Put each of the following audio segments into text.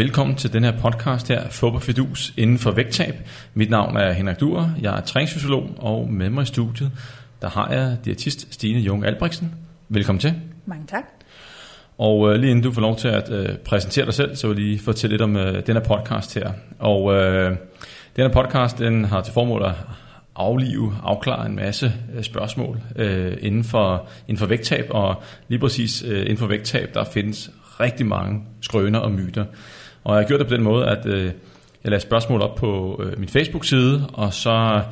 Velkommen til den her podcast her, Fup og Fidus inden for vægttab. Mit navn er Henrik Duer, jeg er træningsfysiolog, og med mig i studiet, der har jeg diætist Stine Jung Albrechtsen. Velkommen til. Mange tak. Og øh, lige inden du får lov til at øh, præsentere dig selv, så vil jeg lige fortælle lidt om øh, den her podcast her. Og øh, den her podcast, den har til formål at aflive, afklare en masse øh, spørgsmål øh, inden, for, inden for vægttab, og lige præcis øh, inden for vægttab, der findes rigtig mange skrøner og myter. Og jeg har gjort det på den måde, at øh, jeg lagde spørgsmål op på øh, min Facebook-side, og så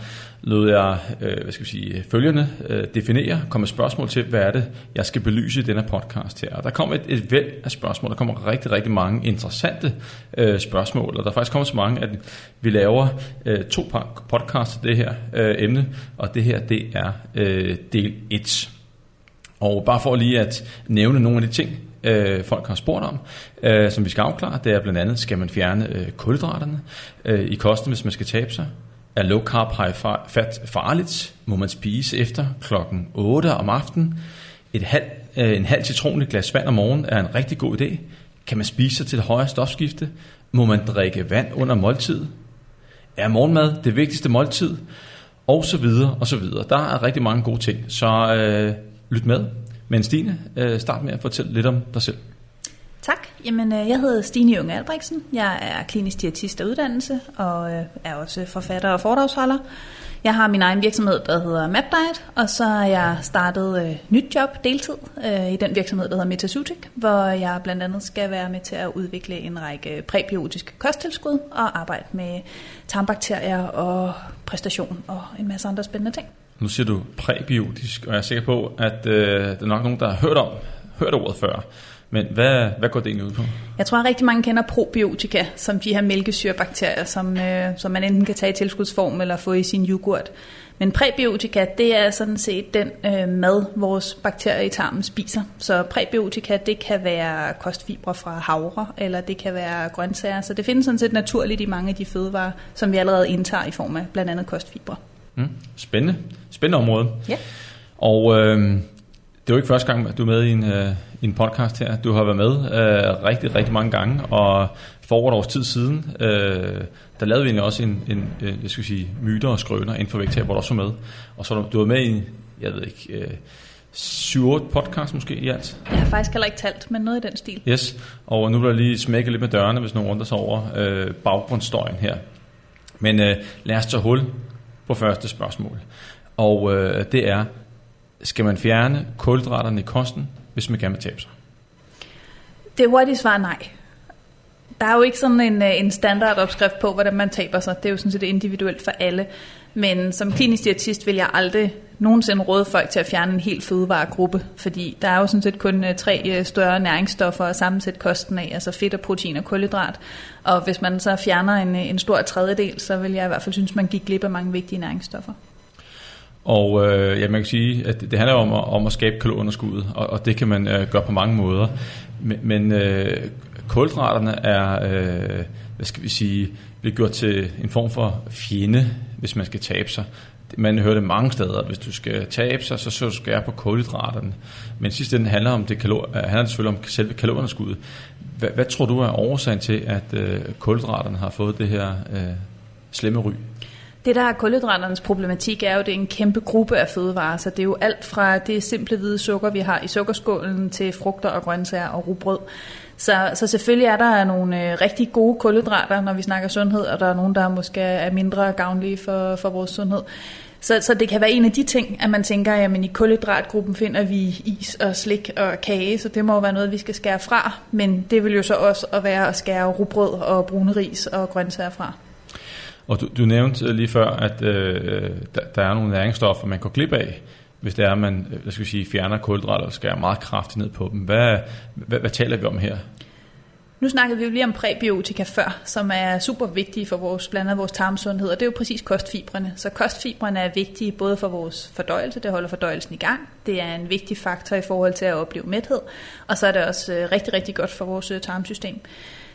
lød jeg øh, hvad skal vi sige, følgende øh, definere, komme med spørgsmål til, hvad er det, jeg skal belyse i denne podcast her. Og der kom et, et væld af spørgsmål, der kommer rigtig, rigtig mange interessante øh, spørgsmål, og der er faktisk kommet så mange, at vi laver øh, to podcasts til det her øh, emne, og det her, det er øh, del 1. Og bare for lige at nævne nogle af de ting, øh, folk har spurgt om, øh, som vi skal afklare, det er blandt andet, skal man fjerne øh, kulhydraterne øh, i kosten, hvis man skal tabe sig? Er low carb high fat farligt? Må man spise efter klokken 8 om aftenen? Et halv, øh, en halv citron i et glas vand om morgenen er en rigtig god idé. Kan man spise sig til højere stofskifte? Må man drikke vand under måltid? Er morgenmad det vigtigste måltid? Og så videre, og så videre. Der er rigtig mange gode ting, så øh, lyt med. Men Stine, øh, start med at fortælle lidt om dig selv. Tak. Jamen, øh, jeg hedder Stine Junge Albrechtsen. Jeg er klinisk diætist af uddannelse og øh, er også forfatter og foredragsholder. Jeg har min egen virksomhed, der hedder MapDiet, og så har jeg startet øh, nyt job deltid øh, i den virksomhed, der hedder Metasutic, hvor jeg blandt andet skal være med til at udvikle en række præbiotiske kosttilskud og arbejde med tarmbakterier og præstation og en masse andre spændende ting. Nu siger du præbiotisk, og jeg er sikker på, at øh, der er nok nogen, der har hørt om hørt ordet før. Men hvad, hvad går det egentlig ud på? Jeg tror, at rigtig mange kender probiotika, som de her mælkesyrebakterier, som, øh, som man enten kan tage i tilskudsform eller få i sin yoghurt. Men præbiotika, det er sådan set den øh, mad, vores bakterier i tarmen spiser. Så præbiotika, det kan være kostfibre fra havre, eller det kan være grøntsager. Så det findes sådan set naturligt i mange af de fødevarer, som vi allerede indtager i form af blandt andet kostfibre. Mm, spændende. Spændende område. Ja. Og øh, det er jo ikke første gang, du er med i en, øh, i en podcast her. Du har været med øh, rigtig, rigtig mange gange, og for over et års tid siden, øh, der lavede vi egentlig også en, en øh, jeg skal sige, myter og skrøner inden for vægttab, hvor du også var med. Og så du var med i, jeg ved ikke, øh, 7-8 podcast måske i alt. Jeg har faktisk heller ikke talt, men noget i den stil. Yes, og nu vil jeg lige smække lidt med dørene, hvis nogen undrer sig over øh, baggrundsstøjen her. Men øh, lad os tage hul på første spørgsmål. Og øh, det er, skal man fjerne kulhydraterne i kosten, hvis man gerne vil tabe sig? Det hurtige svar er nej. Der er jo ikke sådan en, øh, en standardopskrift på, hvordan man taber sig. Det er jo sådan set individuelt for alle. Men som klinisk diætist vil jeg aldrig nogensinde råde folk til at fjerne en helt fødevaregruppe, fordi der er jo sådan set kun øh, tre øh, større næringsstoffer at sammensætte kosten af, altså fedt og protein og kulhydrat. Og hvis man så fjerner en, øh, en stor tredjedel, så vil jeg i hvert fald synes, man gik glip af mange vigtige næringsstoffer. Og øh, ja, man kan sige, at det handler om, om at skabe kalorunderskuddet, og, og det kan man øh, gøre på mange måder. Men, men øh, kulhydraterne er, øh, hvad skal vi sige, bliver gjort til en form for fjende, hvis man skal tabe sig. Man hører det mange steder, at hvis du skal tabe sig, så skal du skære på kulhydraterne. Men sidst den handler, om det kalor, øh, handler det selvfølgelig om selve kalorunderskuddet. Hvad, hvad tror du er årsagen til, at øh, kulhydraterne har fået det her øh, slemme ry? Det, der er kulhydraternes problematik, er jo, at det er en kæmpe gruppe af fødevarer. Så det er jo alt fra det simple hvide sukker, vi har i sukkerskålen, til frugter og grøntsager og rugbrød. Så, så selvfølgelig er der nogle øh, rigtig gode kulhydrater, når vi snakker sundhed, og der er nogle, der måske er mindre gavnlige for, for vores sundhed. Så, så det kan være en af de ting, at man tænker, at i kulhydratgruppen finder vi is og slik og kage, så det må jo være noget, vi skal skære fra. Men det vil jo så også at være at skære rugbrød og brune ris og grøntsager fra. Og du, du nævnte lige før, at øh, øh der, der er nogle næringsstoffer, man går glip af, hvis det er, at man øh, jeg skal sige, fjerner kulhydrater og skærer meget kraftigt ned på dem. Hvad, hvad, hvad taler vi om her? Nu snakkede vi jo lige om præbiotika før, som er super vigtige for vores, blandt andet vores tarmsundhed, og det er jo præcis kostfibrene. Så kostfibrene er vigtige både for vores fordøjelse, det holder fordøjelsen i gang, det er en vigtig faktor i forhold til at opleve mæthed, og så er det også øh, rigtig, rigtig godt for vores øh, tarmsystem.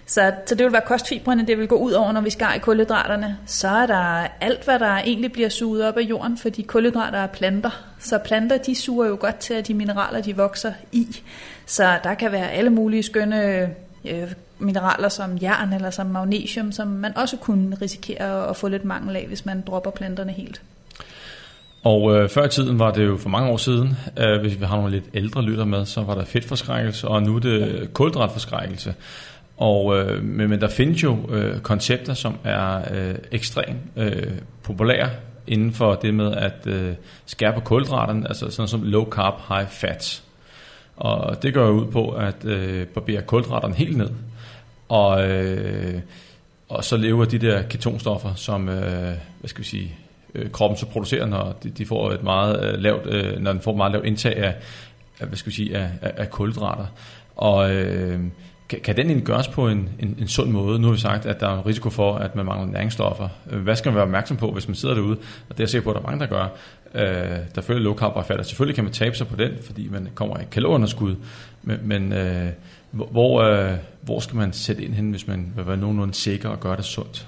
Så, så det vil være kostfibrene, det vil gå ud over, når vi skar i kulhydraterne. Så er der alt, hvad der egentlig bliver suget op af jorden, fordi kulhydrater er planter. Så planter, de suger jo godt til, at de mineraler, de vokser i. Så der kan være alle mulige skønne øh, mineraler som jern eller som magnesium, som man også kunne risikere at få lidt mangel af, hvis man dropper planterne helt. Og øh, før i tiden var det jo for mange år siden, øh, hvis vi har nogle lidt ældre lytter med, så var der fedtforskrækkelse, og nu er det kulhydratforskrækkelse. Og, øh, men, men der findes jo øh, koncepter, som er øh, ekstremt øh, populære inden for det med at øh, skærpe kulhydraterne, altså sådan som low carb, high fat. Og det går ud på at øh, barbere kulhydraterne helt ned. Og, øh, og så lever de der ketonstoffer, som øh, hvad skal vi sige, øh, kroppen så producerer, når de, de får et meget øh, lavt, øh, når den får et meget lavt indtag af, af hvad skal vi sige, af, af, af kulhydrater. Og øh, kan, kan den egentlig gøres på en, en, en sund måde? Nu har vi sagt, at der er en risiko for, at man mangler næringsstoffer. Øh, hvad skal man være opmærksom på, hvis man sidder derude? Og det er jeg sikker på, at der er mange, der gør. Øh, der følger low carb og Selvfølgelig kan man tabe sig på den, fordi man kommer i kalorunderskud. Men, men øh, hvor, øh, hvor skal man sætte ind hen, hvis man vil være nogenlunde sikker og gøre det sundt?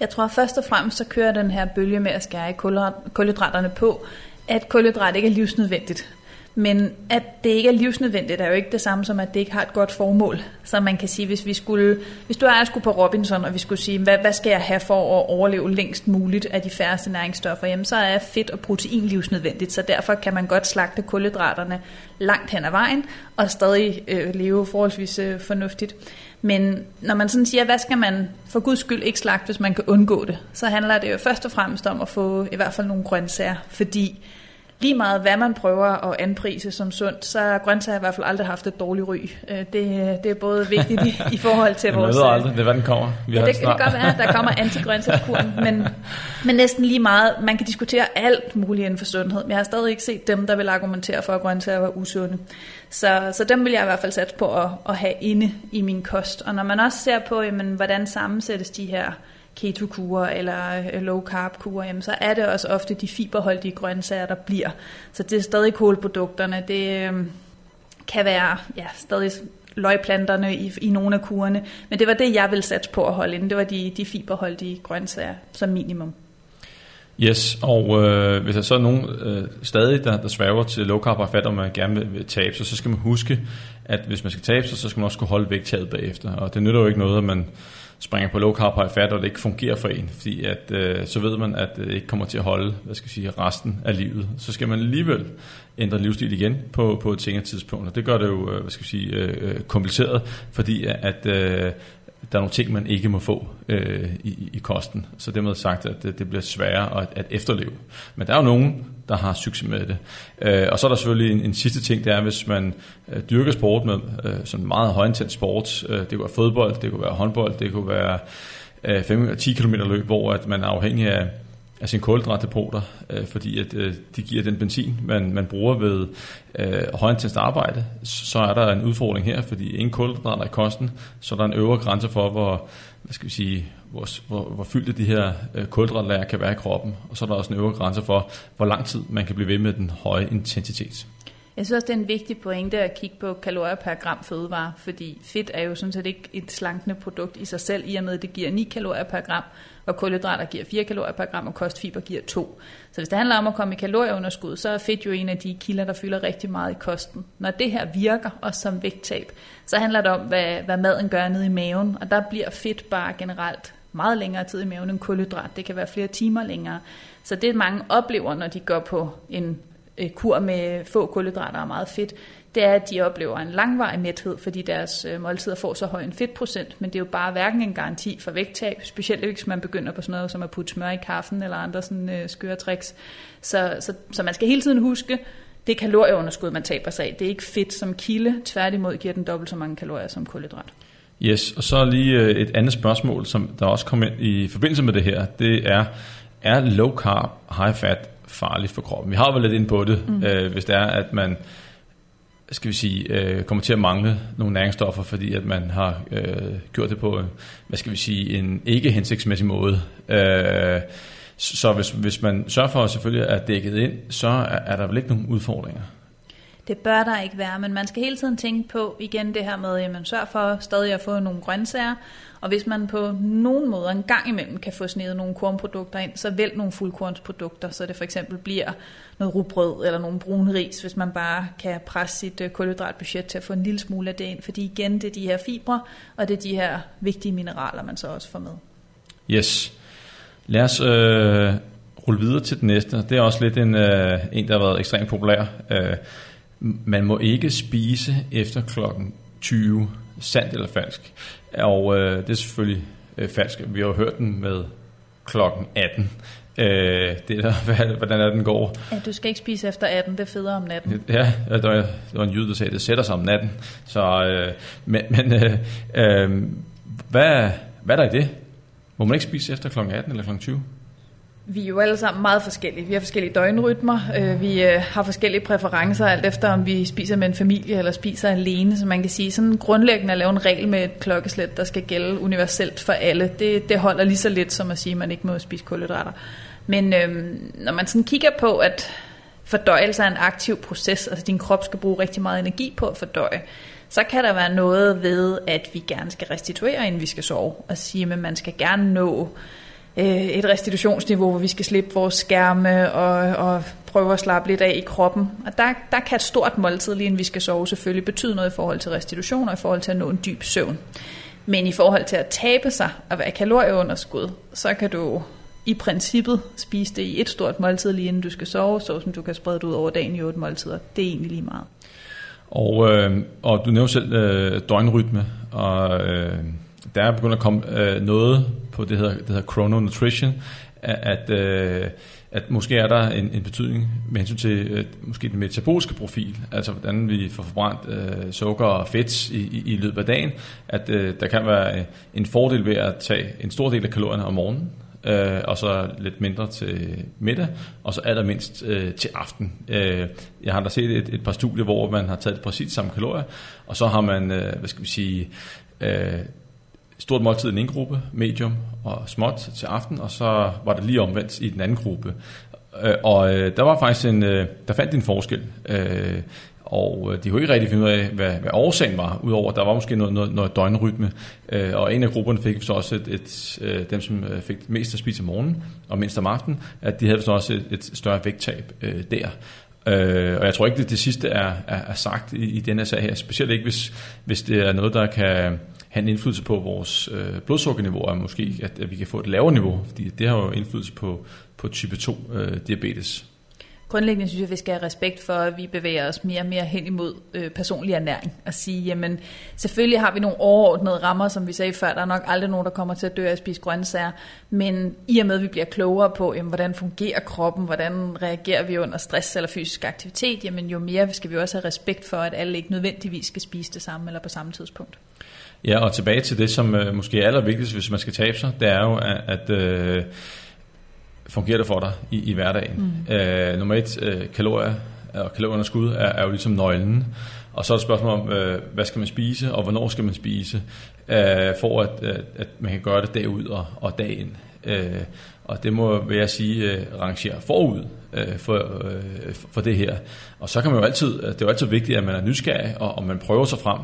Jeg tror først og fremmest, så kører den her bølge med at skære kulhydraterne på, at kulhydrat ikke er livsnødvendigt. Men at det ikke er livsnødvendigt, er jo ikke det samme som, at det ikke har et godt formål. Så man kan sige, hvis vi skulle, hvis du og jeg skulle på Robinson, og vi skulle sige, hvad, hvad skal jeg have for at overleve længst muligt af de færreste næringsstoffer, jamen så er fedt og protein livsnødvendigt. Så derfor kan man godt slagte kulhydraterne langt hen ad vejen, og stadig øh, leve forholdsvis øh, fornuftigt. Men når man sådan siger, hvad skal man for guds skyld ikke slagte, hvis man kan undgå det, så handler det jo først og fremmest om at få i hvert fald nogle grøntsager, fordi lige meget hvad man prøver at anprise som sundt, så har grøntsager i hvert fald aldrig haft et dårligt ry. Øh, det, det er både vigtigt i, i forhold til vores... Jeg ved aldrig, det er hvad den kommer. Vi ja, det, det kan godt være, at der kommer antigrøntsagskuren, men, men næsten lige meget. Man kan diskutere alt muligt inden for sundhed, men jeg har stadig ikke set dem, der vil argumentere for, at grøntsager var usunde. Så, så dem vil jeg i hvert fald sætte på at, at have inde i min kost. Og når man også ser på, jamen, hvordan sammensættes de her ketokure eller øh, low carb kur, jamen, så er det også ofte de fiberholdige grøntsager, der bliver. Så det er stadig kålprodukterne. Det øh, kan være ja, stadig løgplanterne i, i nogle af kurerne. Men det var det, jeg ville satse på at holde inde. Det var de, de fiberholdige grøntsager som minimum. Yes, og øh, hvis der så er nogen øh, stadig, der, der sværger til low carb og fat, og man gerne vil, vil tabe sig, så skal man huske, at hvis man skal tabe sig, så skal man også kunne holde vægttabet bagefter. Og det nytter jo ikke noget, at man springer på low carb high fat, og det ikke fungerer for en, fordi at, øh, så ved man, at det ikke kommer til at holde hvad skal jeg sige, resten af livet. Så skal man alligevel ændre livsstil igen på, på et senere tidspunkt, og det gør det jo øh, hvad skal jeg sige, øh, øh kompliceret, fordi at øh, der er nogle ting, man ikke må få øh, i, i kosten. Så dermed sagt, at det, det bliver sværere at, at efterleve. Men der er jo nogen, der har succes med det. Øh, og så er der selvfølgelig en, en sidste ting, det er, hvis man øh, dyrker sport med øh, sådan meget højintens sport. Øh, det kunne være fodbold, det kunne være håndbold, det kunne være øh, 5 10 km løb, hvor at man er afhængig af af sine kulhydratdepoter, øh, fordi at øh, de giver den benzin, man, man bruger ved øh, højintensivt arbejde, så er der en udfordring her, fordi ingen kulhydrater i kosten, så er der en øvre grænse for, hvor, hvad skal vi sige, hvor, hvor, hvor fyldte de her øh, kulhydratlager kan være i kroppen, og så er der også en øvre grænse for, hvor lang tid man kan blive ved med den høje intensitet. Jeg synes også, det er en vigtig pointe at kigge på kalorier per gram fødevare, fordi fedt er jo sådan set ikke et slankende produkt i sig selv, i og med at det giver 9 kalorier per gram, og kulhydrater giver 4 kalorier per gram, og kostfiber giver 2. Så hvis det handler om at komme i kalorieunderskud, så er fedt jo en af de kilder, der fylder rigtig meget i kosten. Når det her virker, også som vægttab, så handler det om, hvad, hvad maden gør nede i maven, og der bliver fedt bare generelt meget længere tid i maven end kulhydrat. Det kan være flere timer længere. Så det mange oplever, når de går på en øh, kur med få kulhydrater og meget fedt, det er, at de oplever en langvarig mæthed, fordi deres øh, måltider får så høj en fedtprocent, men det er jo bare hverken en garanti for vægttab, specielt hvis man begynder på sådan noget som at putte smør i kaffen eller andre sådan øh, skøre tricks. Så, så, så man skal hele tiden huske, det er kalorieunderskud, man taber sig af. Det er ikke fedt som kilde, tværtimod giver den dobbelt så mange kalorier som kulhydrat. Yes, og så lige øh, et andet spørgsmål, som der også kom ind i forbindelse med det her, det er, er low carb, high fat farligt for kroppen? Vi har været lidt ind på det, mm. øh, hvis det er, at man skal vi sige, øh, kommer til at mangle nogle næringsstoffer, fordi at man har øh, gjort det på, hvad skal vi sige, en ikke hensigtsmæssig måde. Øh, så hvis, hvis man sørger for at selvfølgelig er dækket ind, så er, er der vel ikke nogen udfordringer? Det bør der ikke være, men man skal hele tiden tænke på igen det her med, jamen sørg for stadig at få nogle grøntsager, og hvis man på nogen måde en gang imellem kan få snedet nogle kornprodukter ind, så vælg nogle fuldkornsprodukter, så det for eksempel bliver noget rugbrød eller nogle brune ris, hvis man bare kan presse sit øh, kulhydratbudget til at få en lille smule af det ind, fordi igen, det er de her fibre, og det er de her vigtige mineraler, man så også får med. Yes. Lad os øh, rulle videre til den næste. Det er også lidt en, øh, en der har været ekstremt populær. Øh, man må ikke spise efter klokken 20, sandt eller falsk. Og øh, det er selvfølgelig øh, falsk. Vi har jo hørt den med klokken 18. Øh, det er, hvordan er den går. Ja, du skal ikke spise efter 18, det er federe om natten. Ja, der var, der var en jyd, der sagde, at det sætter sig om natten. Så, øh, men men øh, øh, hvad, hvad er der i det? Må man ikke spise efter kl. 18 eller kl. 20? Vi er jo alle sammen meget forskellige. Vi har forskellige døgnrytmer. Øh, vi øh, har forskellige præferencer, alt efter om vi spiser med en familie eller spiser alene. Så man kan sige, sådan grundlæggende at lave en regel med et klokkeslæt, der skal gælde universelt for alle, det, det holder lige så lidt som at sige, at man ikke må spise kulhydrater. Men øhm, når man sådan kigger på, at fordøjelse er en aktiv proces, altså din krop skal bruge rigtig meget energi på at fordøje, så kan der være noget ved, at vi gerne skal restituere, inden vi skal sove. Og sige, at man skal gerne nå øh, et restitutionsniveau, hvor vi skal slippe vores skærme og, og prøve at slappe lidt af i kroppen. Og der, der kan et stort måltid, lige inden vi skal sove, selvfølgelig betyde noget i forhold til restitution og i forhold til at nå en dyb søvn. Men i forhold til at tabe sig og være kalorieunderskud, så kan du i princippet spise det i et stort måltid, lige inden du skal sove, så som du kan sprede det ud over dagen i otte måltider. Det er egentlig lige meget. Og, øh, og du nævner selv øh, døgnrytme, og øh, der er begyndt at komme øh, noget på det hedder, det hedder chrononutrition, at, øh, at måske er der en, en betydning med hensyn til øh, måske den metaboliske profil, altså hvordan vi får forbrændt øh, sukker og fedt i, i, i løbet af dagen, at øh, der kan være øh, en fordel ved at tage en stor del af kalorierne om morgenen, øh, og så lidt mindre til middag, og så allermindst øh, til aften. Øh, jeg har da set et, et par studier, hvor man har taget præcis samme kalorier, og så har man, øh, hvad skal vi sige, øh, stort måltid i den ene gruppe, medium og småt til aften, og så var det lige omvendt i den anden gruppe. Øh, og øh, der var faktisk en, øh, der fandt en forskel. Øh, og øh, de kunne ikke rigtig finde ud af, hvad, hvad årsagen var, udover at der var måske noget, noget, noget døgnrytme. Øh, og en af grupperne fik så også et, et, øh, dem, som øh, fik mest at spise om morgenen og mindst om aftenen, at de havde så også et, et større vægttab øh, der. Øh, og jeg tror ikke, det, det sidste er, er, er sagt i, i denne sag her, specielt ikke hvis, hvis det er noget, der kan have en indflydelse på vores øh, blodsukkerniveau, og måske at, at vi kan få et lavere niveau, fordi det har jo indflydelse på, på type 2 øh, diabetes. Grundlæggende synes jeg, at vi skal have respekt for, at vi bevæger os mere og mere hen imod øh, personlig ernæring. Og sige, jamen selvfølgelig har vi nogle overordnede rammer, som vi sagde før. Der er nok aldrig nogen, der kommer til at dø af at spise grøntsager. Men i og med, at vi bliver klogere på, jamen, hvordan fungerer kroppen, hvordan reagerer vi under stress eller fysisk aktivitet, jamen jo mere skal vi også have respekt for, at alle ikke nødvendigvis skal spise det samme eller på samme tidspunkt. Ja, og tilbage til det, som øh, måske er allervigtigst, hvis man skal tabe sig, det er jo, at, at øh, fungerer det for dig i, i hverdagen. Mm. Øh, nummer et, øh, kalorier og kalorieunderskud er, er jo ligesom nøglen. Og så er det et spørgsmål om, øh, hvad skal man spise, og hvornår skal man spise, øh, for at, at, at man kan gøre det dag ud og, og dag ind. Øh, og det må, vil jeg sige, øh, rangere forud øh, for, øh, for det her. Og så kan man jo altid, det er jo altid vigtigt, at man er nysgerrig, og, og man prøver sig frem,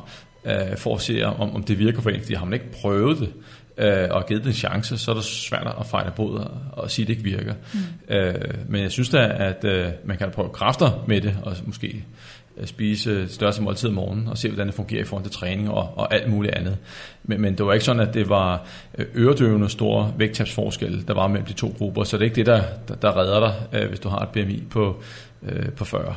øh, for at se, om, om det virker for en. Fordi har man ikke prøvet det, øh, og givet det en chance, så er det svært at fejle og, og sige, at det ikke virker. Mm. Øh, men jeg synes da, at øh, man kan prøve kræfter med det, og måske øh, spise største måltid om morgenen, og se, hvordan det fungerer i forhold til træning og, og alt muligt andet. Men, men det var ikke sådan, at det var øh, øredøvende store vægttabsforskelle, der var mellem de to grupper, så det er ikke det, der, der, der redder dig, øh, hvis du har et BMI på, øh, på 40.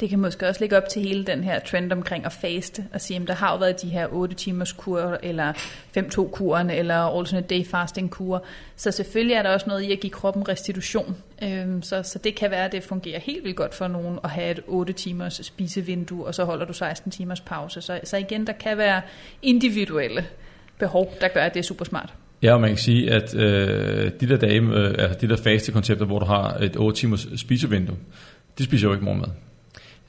Det kan måske også ligge op til hele den her trend omkring at faste, og sige, at der har jo været de her 8 timers kur, eller 5-2-kuren, eller alternate day fasting kur. Så selvfølgelig er der også noget i at give kroppen restitution. Øhm, så, så det kan være, at det fungerer helt vildt godt for nogen at have et 8 timers spisevindue, og så holder du 16 timers pause. Så, så igen, der kan være individuelle behov, der gør, at det er super smart. Ja, og man kan sige, at øh, de der dage, øh, altså de der faste koncepter, hvor du har et 8 timers spisevindue, de spiser jo ikke morgenmad.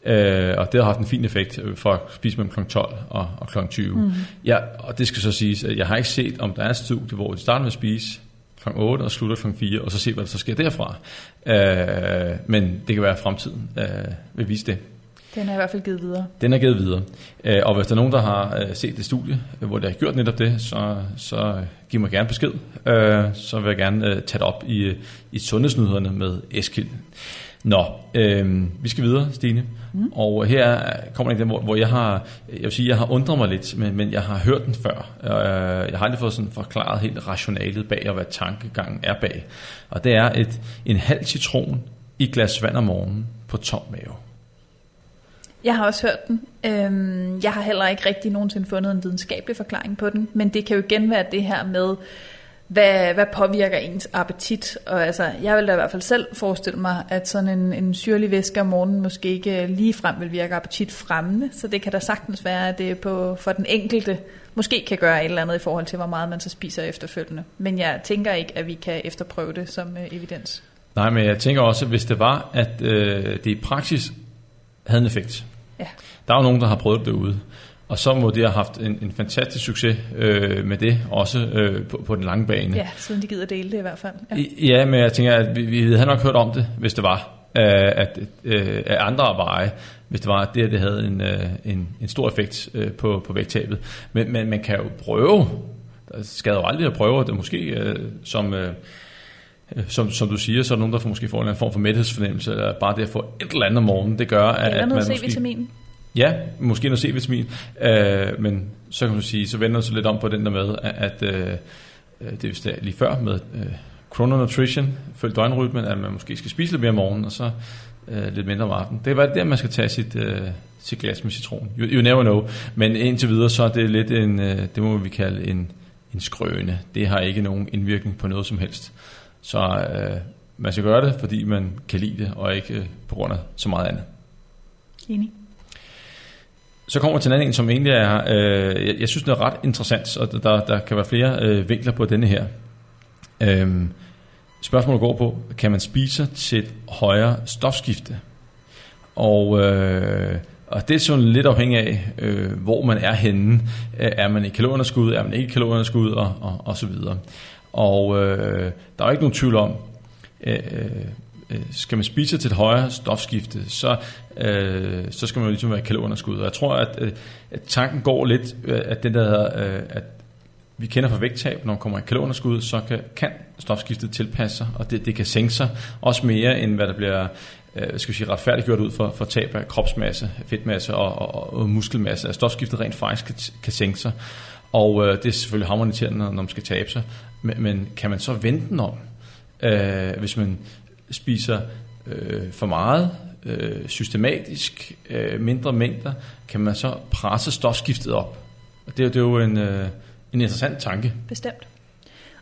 Øh, og det har haft en fin effekt for at spise mellem kl. 12 og, og kl. 20. Mm. Ja, og det skal så siges, at jeg har ikke set, om der er et studie, hvor de starter med at spise kl. 8 og slutter kl. 4, og så se, hvad der så sker derfra. Øh, men det kan være, at fremtiden øh, vil vise det. Den er i hvert fald givet videre. Den er givet videre. Øh, og hvis der er nogen, der har øh, set det studie, hvor der har gjort netop det, så, så giv mig gerne besked. Øh, så vil jeg gerne tage det op i, i sundhedsnyhederne med Eskild. Nå, øh, vi skal videre, Stine. Mm. Og her kommer en hvor, hvor jeg har, jeg vil sige, jeg har undret mig lidt, men, men jeg har hørt den før. Øh, jeg har aldrig fået sådan forklaret helt rationalet bag, og hvad tankegangen er bag. Og det er et, en halv citron i glas vand om morgenen på tom mave. Jeg har også hørt den. Øhm, jeg har heller ikke rigtig nogensinde fundet en videnskabelig forklaring på den, men det kan jo igen være det her med, hvad, hvad påvirker ens appetit? Og altså, jeg vil da i hvert fald selv forestille mig, at sådan en, en syrlig væske om morgenen måske ikke lige frem vil virke appetitfremmende, så det kan da sagtens være, at det på, for den enkelte måske kan gøre et eller andet i forhold til, hvor meget man så spiser efterfølgende. Men jeg tænker ikke, at vi kan efterprøve det som øh, evidens. Nej, men jeg tænker også, hvis det var, at øh, det i praksis havde en effekt. Ja. Der er jo nogen, der har prøvet det ude. Og så må de have haft en, en fantastisk succes øh, med det, også øh, på, på den lange bane. Ja, siden de gider dele det i hvert fald. Ja, ja men jeg tænker, at vi, vi havde nok hørt om det, hvis det var øh, at, øh, af andre veje, hvis det var, at det, at det havde en, øh, en, en stor effekt øh, på, på vægttabet. Men, men man kan jo prøve, der skal jo aldrig at prøve det, måske øh, som... Øh, som, som du siger, så er der nogen, der får måske får en form for mæthedsfornemmelse, eller bare det at få et eller andet om morgenen, det gør, at, at man C-vitamin. Ja, måske noget C-vitamin, øh, men så kan man sige, så vender det lidt om på den der med, at, at øh, øh det er lige før med øh, chrononutrition, følge døgnrytmen, at man måske skal spise lidt mere om morgenen, og så øh, lidt mindre om aftenen. Det er bare der, man skal tage sit, øh, sit glas med citron. You, you never know. Men indtil videre, så er det lidt en, øh, det må vi kalde en, en skrøne. Det har ikke nogen indvirkning på noget som helst. Så øh, man skal gøre det, fordi man kan lide det, og ikke øh, på grund af så meget andet. Enig. Så kommer vi til en anden en, som egentlig er, øh, jeg, jeg synes, det er ret interessant, og der, der kan være flere øh, vinkler på denne her. Øhm, spørgsmålet går på, kan man spise til et højere stofskifte? Og, øh, og det er sådan lidt afhængig af, øh, hvor man er henne. Øh, er man i kalorieunderskud, er man ikke i kalorieunderskud, og, og, og så videre. Og øh, der er ikke nogen tvivl om, øh, Øh, skal man spise til et højere stofskifte, så, øh, så skal man jo ligesom være kalorunderskud. Og jeg tror, at, øh, at tanken går lidt, øh, at den der, øh, at vi kender fra vægttab, når man kommer i kalorunderskud, så kan, kan stofskiftet tilpasse sig, og det, det kan sænke sig også mere, end hvad der bliver øh, skal vi sige, retfærdiggjort ud for, for tab af kropsmasse, fedtmasse og, og, og muskelmasse. At stofskiftet rent faktisk kan, kan sænke sig. Og øh, det er selvfølgelig harmoniterende, når man skal tabe sig. Men, men kan man så vente den om, øh, hvis man spiser øh, for meget, øh, systematisk, øh, mindre mængder, kan man så presse stofskiftet op? Og det, det er jo en, øh, en interessant tanke. Bestemt.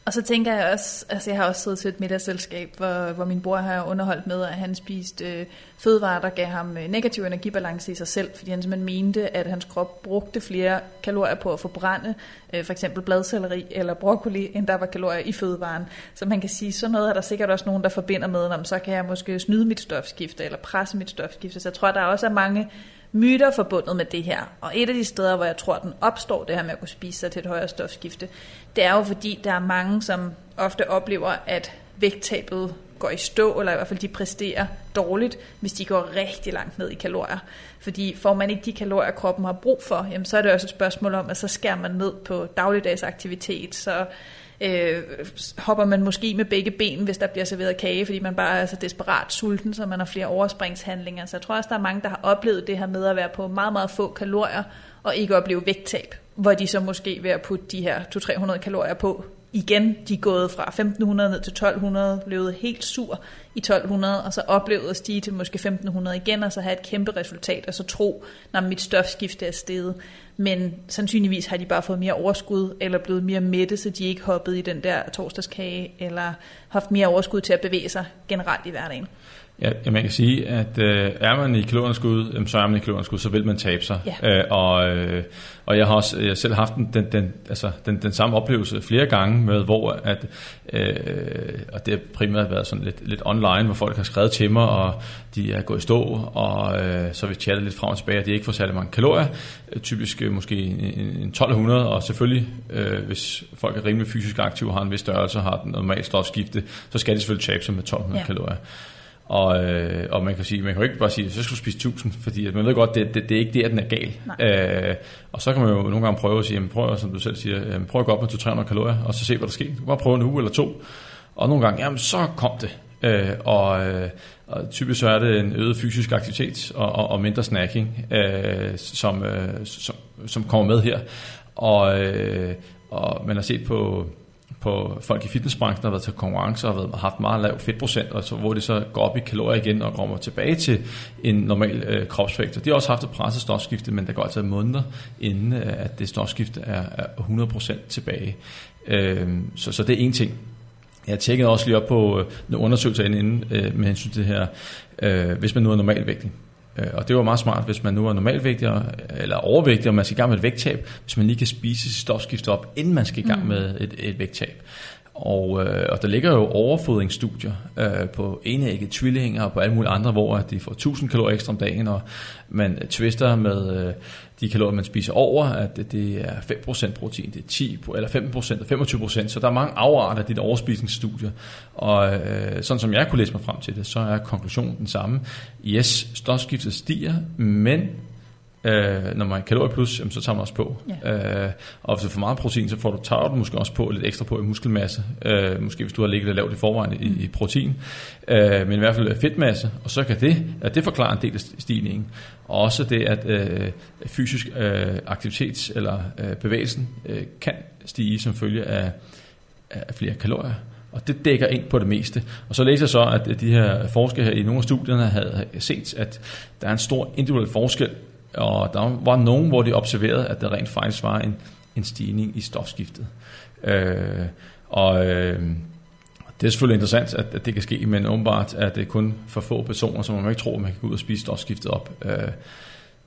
Og så tænker jeg også, altså jeg har også siddet til et middagsselskab, hvor, hvor min bror har underholdt med, at han spiste øh, fødevarer, der gav ham øh, negativ energibalance i sig selv, fordi han simpelthen mente, at hans krop brugte flere kalorier på at forbrænde, øh, for eksempel bladcelleri eller broccoli, end der var kalorier i fødevaren. Så man kan sige, så noget er der sikkert også nogen, der forbinder med, om så kan jeg måske snyde mit stofskifte, eller presse mit stofskifte. Så jeg tror, der også er mange myter forbundet med det her. Og et af de steder, hvor jeg tror, den opstår, det her med at kunne spise sig til et højere stofskifte, det er jo fordi, der er mange, som ofte oplever, at vægttabet går i stå, eller i hvert fald de præsterer dårligt, hvis de går rigtig langt ned i kalorier. Fordi får man ikke de kalorier, kroppen har brug for, jamen så er det også et spørgsmål om, at så skærer man ned på dagligdags aktivitet, så øh, hopper man måske med begge ben, hvis der bliver serveret kage, fordi man bare er så desperat sulten, så man har flere overspringshandlinger. Så jeg tror også, der er mange, der har oplevet det her med at være på meget, meget få kalorier, og ikke opleve vægttab, hvor de så måske ved at putte de her 200-300 kalorier på igen, de er gået fra 1500 ned til 1200, levede helt sur i 1200, og så oplevet at stige til måske 1500 igen, og så have et kæmpe resultat, og så tro, når mit stofskifte er steget. Men sandsynligvis har de bare fået mere overskud, eller blevet mere mætte, så de ikke hoppet i den der torsdagskage, eller haft mere overskud til at bevæge sig generelt i hverdagen. Ja, man kan sige, at øh, er man i kalorieunderskud, så er man i kalorieunderskud, så vil man tabe sig. Ja. Øh, og, øh, og jeg har også jeg selv haft den, den, altså, den, den samme oplevelse flere gange med, hvor at, øh, og det har primært været sådan lidt, lidt online, hvor folk har skrevet til mig, og de er gået i stå, og øh, så vi chattet lidt frem og tilbage, at de ikke får særlig mange kalorier, øh, typisk øh, måske en, en 1200, og selvfølgelig, øh, hvis folk er rimelig fysisk aktive, har en vis størrelse, har den normalt stofskifte, så skal de selvfølgelig tabe sig med 1200 ja. kalorier. Og, øh, og man kan sige, man kan jo ikke bare sige, så skal du spise 1000, fordi at man ved godt, det, det, det er ikke der, den er gal. Øh, og så kan man jo nogle gange prøve at sige, jamen, prøv, som du selv siger, jamen, prøv at gå op med 200-300 kalorier, og så se, hvad der sker. Du kan bare prøve en uge eller to. Og nogle gange, jamen så kom det. Øh, og, øh, og typisk så er det en øget fysisk aktivitet og, og, og mindre snacking, øh, som, øh, som, som kommer med her. Og, øh, og man har set på på folk i fitnessbranchen, der har været til konkurrencer og har haft meget lav fedtprocent, og så, hvor det så går op i kalorier igen og kommer tilbage til en normal øh, kropsvægt. Og de har også haft et presset stofskifte, men der går altså måneder, inden øh, at det stofskifte er, er 100% tilbage. Øh, så, så det er en ting. Jeg tjekkede også lige op på øh, en undersøgelse inden øh, med hensyn til det her, øh, hvis man nu er normalvægtig. Øh, og det var meget smart, hvis man nu er normalvægtig eller overvægtig, og man skal i gang med et vægttab, hvis man lige kan spise sit stofskift op, inden man skal i gang mm. med et, et vægttab. Og, øh, og der ligger jo overfodringsstudier øh, på enægget tvillinger og på alle mulige andre, hvor de får 1000 kalorier ekstra om dagen, og man twister med øh, de kalorier, man spiser over, at det, det er 5% protein, det er 10 eller 15% og 25%, så der er mange afarter af dit overspisningsstudie. Og øh, sådan som jeg kunne læse mig frem til det, så er konklusionen den samme. Yes, stofskiftet stiger, men Øh, når man er kalorier plus, jamen, så tager man også på. Ja. Øh, og hvis du får meget protein, så får du, tager du måske også på lidt ekstra på i muskelmasse. Øh, måske hvis du har ligget lavt i forvejen i, i protein. Øh, men i hvert fald fedtmasse. Og så kan det, at det forklarer en del af stigningen. Og også det, at øh, fysisk øh, aktivitet eller øh, bevægelsen øh, kan stige som følge af, af flere kalorier. Og det dækker ind på det meste. Og så læser jeg så, at de her forskere her i nogle af studierne havde set, at der er en stor individuel forskel og der var nogen, hvor de observerede, at der rent faktisk var en, en stigning i stofskiftet. Øh, og øh, det er selvfølgelig interessant, at, at det kan ske, men åbenbart er det kun for få personer, som man ikke tror, man kan gå ud og spise stofskiftet op. Øh,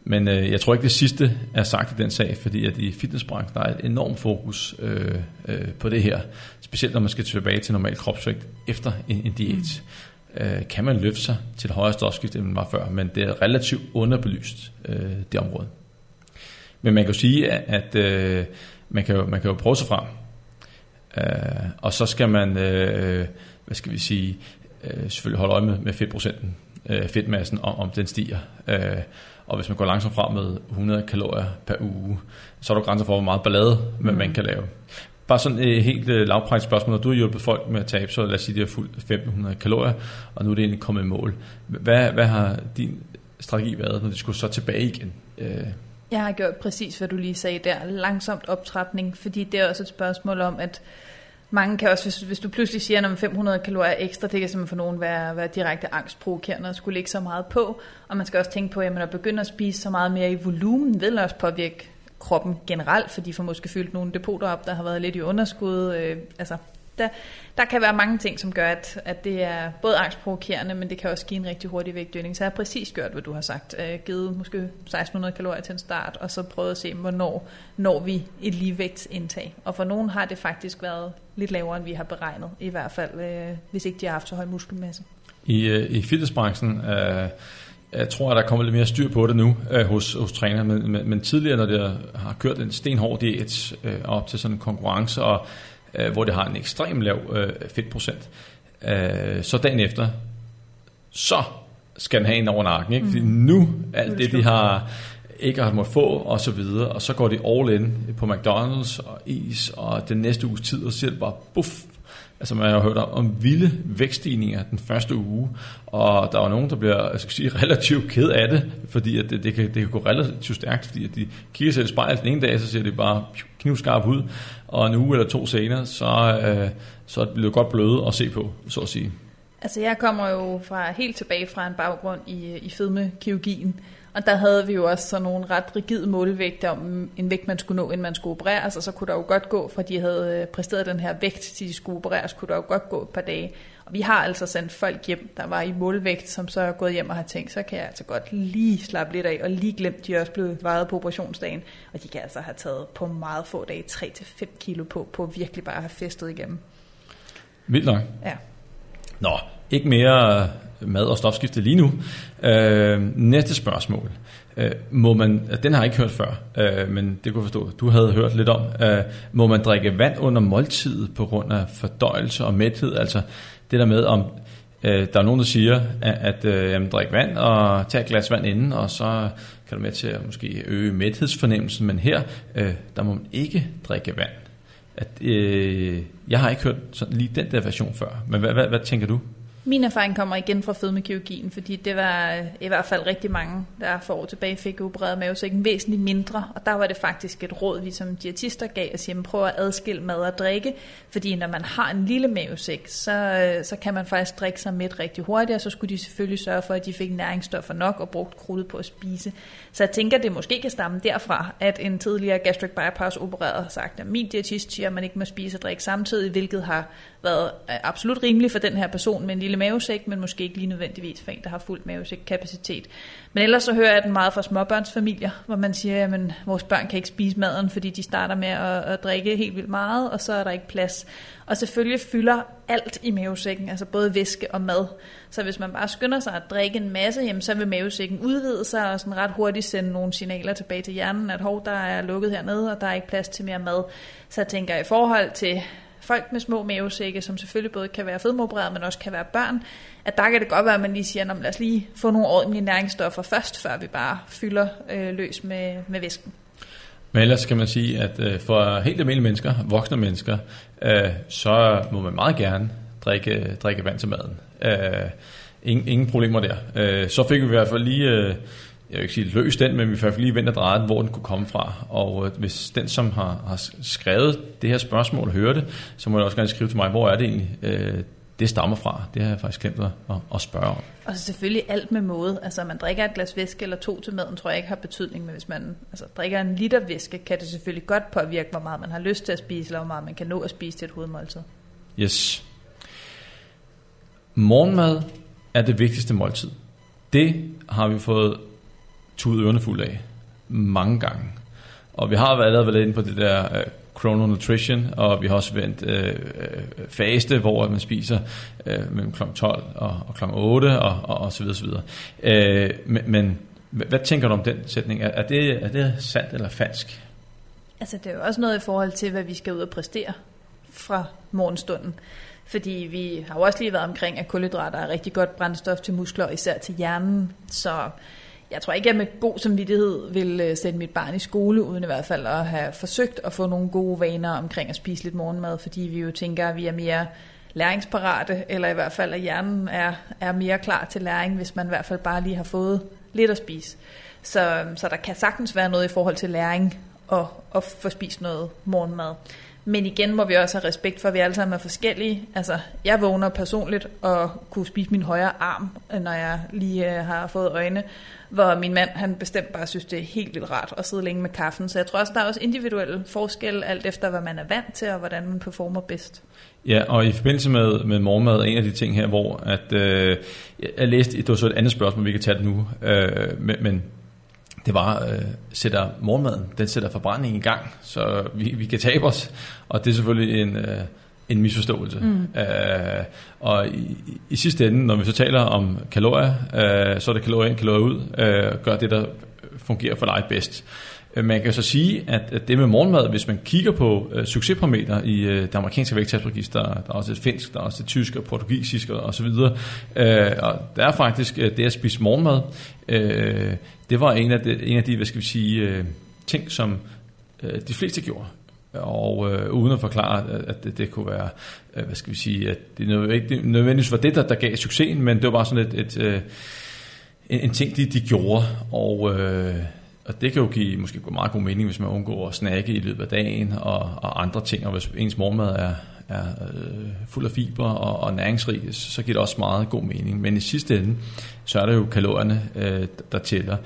men øh, jeg tror ikke, det sidste er sagt i den sag, fordi at i fitnessbranchen der er et enormt fokus øh, øh, på det her. Specielt når man skal tilbage til normal kropsvægt efter en, en diæt. Mm øh, kan man løfte sig til et højere stofskift, end man var før, men det er relativt underbelyst, øh, det område. Men man kan jo sige, at, at øh, man, kan jo, man kan jo prøve sig frem, øh, og så skal man, øh, hvad skal vi sige, øh, selvfølgelig holde øje med, med fedtprocenten, øh, fedtmassen, om, om den stiger. Øh, og hvis man går langsomt frem med 100 kalorier per uge, så er der grænser for, hvor meget ballade man, mm. man kan lave. Bare sådan et helt uh, lavpraktisk spørgsmål. Når du har hjulpet folk med at tabe, så lad os sige, at de har fuldt 1500 kalorier, og nu er det egentlig kommet i mål. Hvad, hvad har din strategi været, når de skulle så tilbage igen? Uh... Jeg har gjort præcis, hvad du lige sagde der. Langsomt optrapning, fordi det er også et spørgsmål om, at mange kan også, hvis, hvis du pludselig siger, at 500 kalorier ekstra, det kan simpelthen for nogen være, være direkte angstprovokerende og skulle lægge så meget på. Og man skal også tænke på, at man begynder at spise så meget mere i volumen, vil også påvirke kroppen generelt, fordi får måske fyldt nogle depoter op, der har været lidt i underskud. Øh, altså, der, der kan være mange ting, som gør, at, at det er både angstprovokerende, men det kan også give en rigtig hurtig vægtdøgning. Så jeg har præcis gjort, hvad du har sagt. Øh, givet måske 1600 kalorier til en start, og så prøvet at se, hvornår når vi et ligevægtsindtag. Og for nogen har det faktisk været lidt lavere, end vi har beregnet, i hvert fald, øh, hvis ikke de har haft så høj muskelmasse. I, øh, i fitnessbranchen... Øh jeg tror, at der kommer lidt mere styr på det nu øh, hos, hos træner, men, men, men tidligere, når det har kørt en stenhård diæt øh, op til sådan en konkurrence, og, øh, hvor det har en ekstrem lav øh, fedtprocent, øh, så dagen efter, så skal den have en over nakken. Ikke? Fordi mm. nu, alt det, de har ikke har måttet få, og så videre, og så går de all in på McDonald's og is, og den næste uges tid, og så siger det bare, buff, Altså man har hørt om vilde vækststigninger den første uge, og der var nogen, der bliver jeg skal sige, relativt ked af det, fordi at det, det, kan, det kan gå relativt stærkt, fordi at de kigger sig i spejlet den ene dag, så ser det bare knivskarp ud, og en uge eller to senere, så, øh, så bliver det godt bløde at se på, så at sige. Altså jeg kommer jo fra helt tilbage fra en baggrund i, i fedmekirurgien, og der havde vi jo også sådan nogle ret rigide målvægte om en vægt, man skulle nå, inden man skulle opereres, og så kunne der jo godt gå, fra de havde øh, præsteret den her vægt, til de skulle opereres, kunne der jo godt gå et par dage. Og vi har altså sendt folk hjem, der var i målvægt, som så er gået hjem og har tænkt, så kan jeg altså godt lige slappe lidt af, og lige glemt, de er også blevet vejet på operationsdagen. Og de kan altså have taget på meget få dage 3-5 kilo på, på virkelig bare at have festet igennem. Vildt nok. Ja. Nå, ikke mere mad- og stofskifte lige nu. Øh, næste spørgsmål. Øh, må man, den har jeg ikke hørt før, øh, men det kunne forstå, du havde hørt lidt om. Øh, må man drikke vand under måltidet på grund af fordøjelse og mæthed? Altså det der med, om Øh, der er nogen, der siger, at, at øh, jamen, drik vand og tag et glas vand inden, og så kan du med til at måske øge mæthedsfornemmelsen, men her, øh, der må man ikke drikke vand. At, øh, jeg har ikke hørt sådan lige den der version før, men hvad, hvad, hvad tænker du? Min erfaring kommer igen fra fedmekirurgien, fordi det var øh, i hvert fald rigtig mange, der for år tilbage fik opereret mavesækken væsentligt mindre. Og der var det faktisk et råd, vi som diætister gav os hjemme, prøv at adskille mad og drikke. Fordi når man har en lille mavesæk, så, øh, så kan man faktisk drikke sig midt rigtig hurtigt, og så skulle de selvfølgelig sørge for, at de fik næringsstoffer nok og brugt krudtet på at spise. Så jeg tænker, det måske kan stamme derfra, at en tidligere gastric bypass opereret har sagt, at min diætist siger, at man ikke må spise og drikke samtidig, hvilket har været øh, absolut rimelig for den her person med en lille mavesæk, men måske ikke lige nødvendigvis for en, der har fuld mavesæk-kapacitet. Men ellers så hører jeg den meget fra småbørnsfamilier, hvor man siger, at vores børn kan ikke spise maden, fordi de starter med at, at drikke helt vildt meget, og så er der ikke plads. Og selvfølgelig fylder alt i mavesækken, altså både væske og mad. Så hvis man bare skynder sig at drikke en masse, jamen, så vil mavesækken udvide sig og sådan ret hurtigt sende nogle signaler tilbage til hjernen, at hov, der er lukket hernede, og der er ikke plads til mere mad. Så jeg tænker i forhold til folk med små mavesække, som selvfølgelig både kan være fedmeopereret, men også kan være børn, at der kan det godt være, at man lige siger, lad os lige få nogle ordentlige næringsstoffer først, før vi bare fylder øh, løs med, med væsken. Men ellers kan man sige, at øh, for helt almindelige mennesker, voksne mennesker, øh, så må man meget gerne drikke, drikke vand til maden. Øh, ingen, ingen problemer der. Øh, så fik vi i hvert fald lige... Øh, jeg vil ikke sige løs den, men vi får lige vendt og drejet hvor den kunne komme fra. Og øh, hvis den, som har, har skrevet det her spørgsmål, hører det, så må jeg også gerne skrive til mig, hvor er det egentlig, øh, det stammer fra. Det har jeg faktisk glemt at, at spørge om. Og så selvfølgelig alt med måde. Altså man drikker et glas væske eller to til maden, tror jeg ikke har betydning. Men hvis man altså, drikker en liter væske, kan det selvfølgelig godt påvirke, hvor meget man har lyst til at spise, eller hvor meget man kan nå at spise til et hovedmåltid. Yes. Morgenmad er det vigtigste måltid. Det har vi fået tudet ørerne fuld af mange gange. Og vi har allerede været inde på det der øh, chrono nutrition, og vi har også vendt øh, øh faste, hvor man spiser øh, mellem kl. 12 og, og kl. 8 og, og, og så videre, så videre. Øh, men, men hvad tænker du om den sætning? Er, er, det, er det sandt eller falsk? Altså det er jo også noget i forhold til, hvad vi skal ud og præstere fra morgenstunden. Fordi vi har jo også lige været omkring, at kulhydrater er rigtig godt brændstof til muskler, især til hjernen. Så jeg tror ikke, jeg med god samvittighed vil øh, sende mit barn i skole, uden i hvert fald at have forsøgt at få nogle gode vaner omkring at spise lidt morgenmad, fordi vi jo tænker, at vi er mere læringsparate, eller i hvert fald, at hjernen er, er mere klar til læring, hvis man i hvert fald bare lige har fået lidt at spise. Så, så der kan sagtens være noget i forhold til læring og, og få spist noget morgenmad. Men igen må vi også have respekt for, at vi alle sammen er forskellige. Altså, jeg vågner personligt og kunne spise min højre arm, øh, når jeg lige øh, har fået øjne. Hvor min mand, han bestemt bare synes, det er helt vildt rart at sidde længe med kaffen. Så jeg tror også, der er også individuelle forskelle, alt efter hvad man er vant til, og hvordan man performer bedst. Ja, og i forbindelse med, med morgenmad, en af de ting her, hvor at, øh, jeg læste, det var så et andet spørgsmål, vi kan tage det nu, øh, men, men det var, øh, sætter morgenmaden, den sætter forbrænding i gang, så vi, vi kan tabe os, og det er selvfølgelig en, øh, en misforståelse. Mm. Øh, og i, i sidste ende, når vi så taler om kalorier, øh, så er det kalorier ind, kalorier ud, øh, gør det, der fungerer for dig bedst. Øh, man kan så sige, at det med morgenmad, hvis man kigger på øh, uh, succesparameter i uh, det amerikanske vægttabsregister, der er også et finsk, der er også et tysk og portugisisk og, og så videre, uh, og der er faktisk det at spise morgenmad, uh, det var en af de, en af de hvad skal vi sige, ting, som de fleste gjorde. Og øh, uden at forklare, at, det, det kunne være, øh, hvad skal vi sige, at det nødvendigvis var det, der, der gav succesen, men det var bare sådan et, et, øh, en, en ting, de, de gjorde, og uh, og det kan jo give måske meget god mening, hvis man undgår at snakke i løbet af dagen og, og andre ting, og hvis ens morgenmad er, er øh, fuld af fiber og, og næringsrig, så giver det også meget god mening. Men i sidste ende, så er det jo kalorierne, øh, der tæller.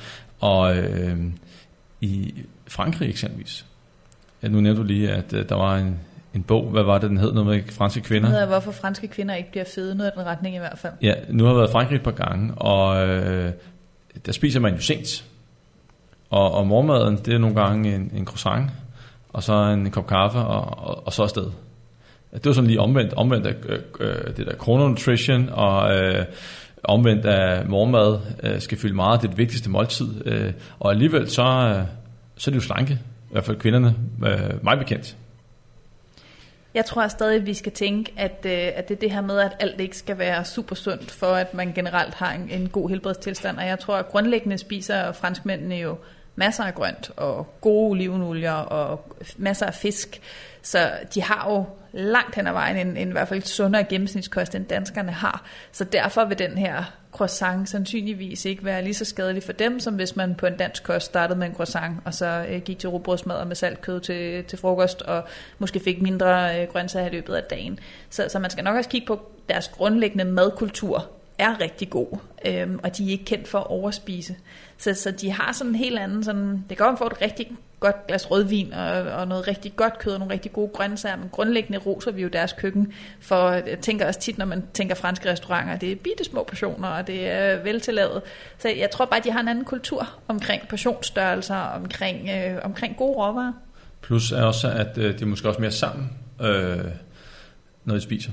Og øh, i Frankrig eksempelvis, ja, nu nævnte du lige, at øh, der var en, en bog, hvad var det, den hed, noget med franske kvinder? Det hedder, hvorfor franske kvinder ikke bliver fede, noget i den retning i hvert fald. Ja, nu har jeg været i Frankrig et par gange, og øh, der spiser man jo sent. Og, og morgenmaden, det er nogle gange en, en croissant, og så en kop kaffe, og, og, og så afsted. Det var sådan lige omvendt, omvendt af øh, øh, det der chrononutrition, og øh, omvendt af morgenmad øh, skal fylde meget, det er det vigtigste måltid. Øh, og alligevel så, øh, så er det jo slanke, i hvert fald kvinderne, øh, meget bekendt. Jeg tror stadig, at vi skal tænke, at, øh, at det er det her med, at alt ikke skal være super sundt, for at man generelt har en, en god helbredstilstand. Og jeg tror, at grundlæggende spiser franskmændene jo masser af grønt og gode olivenolier og masser af fisk. Så de har jo langt hen ad vejen en, en i hvert fald sundere gennemsnitskost, end danskerne har. Så derfor vil den her croissant sandsynligvis ikke være lige så skadelig for dem, som hvis man på en dansk kost startede med en croissant, og så øh, gik til rugbrødsmad med saltkød til, til frokost, og måske fik mindre øh, grøntsager i løbet af dagen. Så, så man skal nok også kigge på deres grundlæggende madkultur, er rigtig god, øhm, og de er ikke kendt for at overspise. Så, så de har sådan en helt anden, sådan, det kan godt få et rigtig godt glas rødvin og, og noget rigtig godt kød og nogle rigtig gode grøntsager, men grundlæggende roser vi jo deres køkken, for jeg tænker også tit, når man tænker franske restauranter, det er bitte små portioner, og det er veltillavet. Så jeg tror bare, at de har en anden kultur omkring portionsstørrelser, omkring, øh, omkring gode råvarer. Plus er også, at øh, det er måske også mere sammen, øh, når de spiser.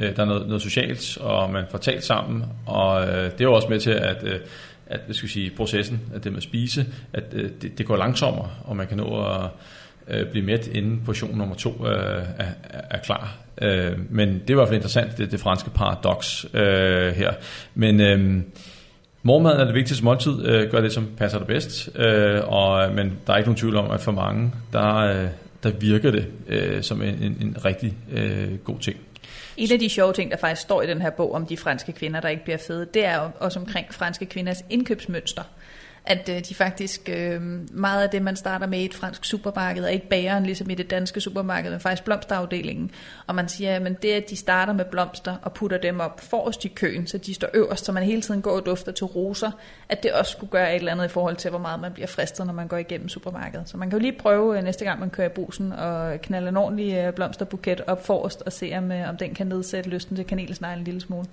Øh, der er noget, noget socialt, og man får talt sammen, og øh, det er jo også med til, at, øh, at hvad skal sige, processen, at det med at spise, at øh, det, det går langsommere, og man kan nå at øh, blive mæt, inden portion nummer to øh, er, er klar. Øh, men det er i hvert fald interessant, det, det franske paradoks øh, her. Men... Øh, Mormaden er det vigtigste måltid. Øh, gør det, som passer dig bedst. Øh, og, øh, men der er ikke nogen tvivl om, at for mange, der, øh, der virker det øh, som en, en, en rigtig øh, god ting. Et af de sjove ting, der faktisk står i den her bog om de franske kvinder, der ikke bliver fede, det er også omkring franske kvinders indkøbsmønster at øh, de faktisk, øh, meget af det, man starter med i et fransk supermarked, er ikke bageren, ligesom i det danske supermarked, men faktisk blomsterafdelingen. Og man siger, at det, at de starter med blomster og putter dem op forrest i køen, så de står øverst, så man hele tiden går og dufter til roser, at det også skulle gøre et eller andet i forhold til, hvor meget man bliver fristet, når man går igennem supermarkedet. Så man kan jo lige prøve øh, næste gang, man kører i brusen, og knalde en ordentlig øh, blomsterbuket op forrest, og se, om, øh, om den kan nedsætte lysten til kanelsneglen en lille smule.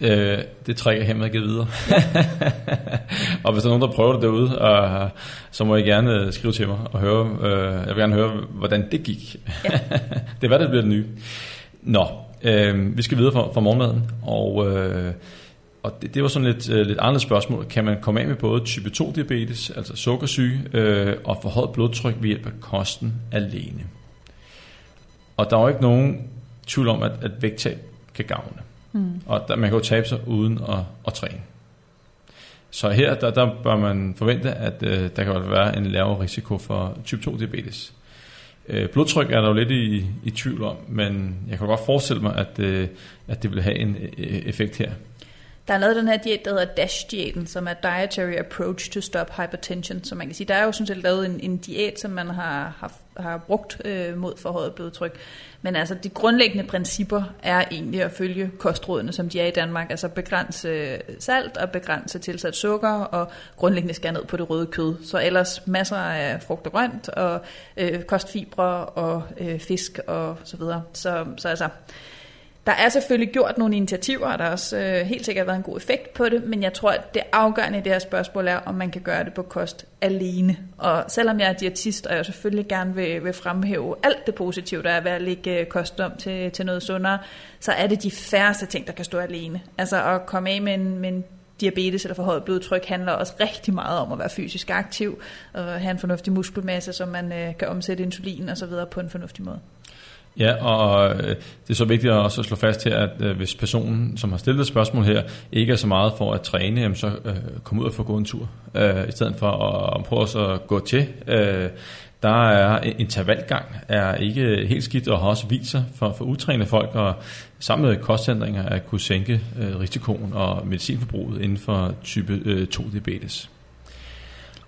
Øh, det trækker jeg hermed videre. og hvis der er nogen, der prøver det derude, øh, så må I gerne skrive til mig og høre. Øh, jeg vil gerne høre, hvordan det gik. Ja. det er hvad, det bliver det nye. Nå, øh, vi skal videre fra, fra morgenmaden, og, øh, og det, det var sådan lidt, øh, lidt andet spørgsmål. Kan man komme af med både type 2 diabetes, altså sukkersyge, øh, og forhøjet blodtryk ved hjælp af kosten alene? Og der er jo ikke nogen tvivl om, at, at vægttab kan gavne. Mm. Og der, man kan jo tabe sig uden at, at træne. Så her der, der bør man forvente, at øh, der kan være en lavere risiko for type 2 diabetes. Øh, blodtryk er der jo lidt i, i tvivl om, men jeg kan godt forestille mig, at, øh, at det vil have en øh, effekt her. Der er lavet den her diæt, der hedder DASH-diæten, som er Dietary Approach to Stop Hypertension. Så man kan sige, der er jo sådan set lavet en, en diæt, som man har, har, har brugt øh, mod forhøjet blodtryk. Men altså, de grundlæggende principper er egentlig at følge kostrådene, som de er i Danmark. Altså begrænse salt og begrænse tilsat sukker og grundlæggende skære ned på det røde kød. Så ellers masser af frugt og grønt og øh, kostfibre og øh, fisk og så videre. Så, så altså, der er selvfølgelig gjort nogle initiativer, og der har også øh, helt sikkert været en god effekt på det, men jeg tror, at det afgørende i det her spørgsmål er, om man kan gøre det på kost alene. Og selvom jeg er diætist, og jeg selvfølgelig gerne vil, vil fremhæve alt det positive, der er ved at lægge øh, kost om til, til noget sundere, så er det de færreste ting, der kan stå alene. Altså at komme af med en, med en diabetes eller forhøjet blodtryk handler også rigtig meget om at være fysisk aktiv og have en fornuftig muskelmasse, så man øh, kan omsætte insulin og så videre på en fornuftig måde. Ja, og øh, det er så vigtigt at også slå fast her, at øh, hvis personen, som har stillet et spørgsmål her, ikke er så meget for at træne, så øh, kom ud og få gå en tur, i stedet for at prøve at gå til. Der er intervalgang er ikke helt skidt og har også vist sig for, for utrænede folk og sammen med kostændringer at kunne sænke risikoen og medicinforbruget inden for type 2 diabetes.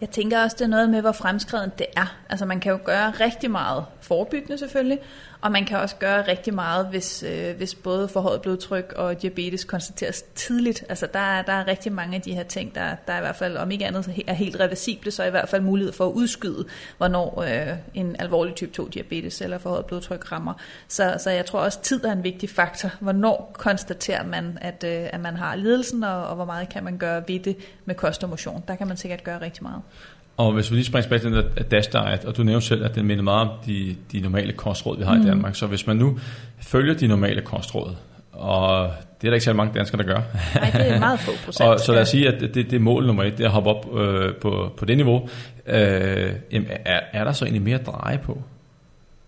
Jeg tænker også, det er noget med, hvor fremskreden det er. Altså man kan jo gøre rigtig meget forebyggende selvfølgelig, og man kan også gøre rigtig meget, hvis, øh, hvis både forhøjet blodtryk og diabetes konstateres tidligt. Altså der er, der er rigtig mange af de her ting, der, der er i hvert fald, om ikke andet er helt reversible, så er i hvert fald mulighed for at udskyde, hvornår øh, en alvorlig type 2 diabetes eller forhøjet blodtryk rammer. Så, så jeg tror også, at tid er en vigtig faktor. Hvornår konstaterer man, at, øh, at man har lidelsen, og, og hvor meget kan man gøre ved det med kost og motion. Der kan man sikkert gøre rigtig meget. Og hvis vi lige springer tilbage til den der dash diet, og du nævnte selv, at den minder meget om de, de normale kostråd, vi har mm. i Danmark. Så hvis man nu følger de normale kostråd, og det er der ikke så mange danskere, der gør. Nej, det er meget få procent. og, så lad os sige, at det, det er mål nummer et, det er at hoppe op øh, på, på det niveau. Øh, jamen, er, er der så egentlig mere at dreje på?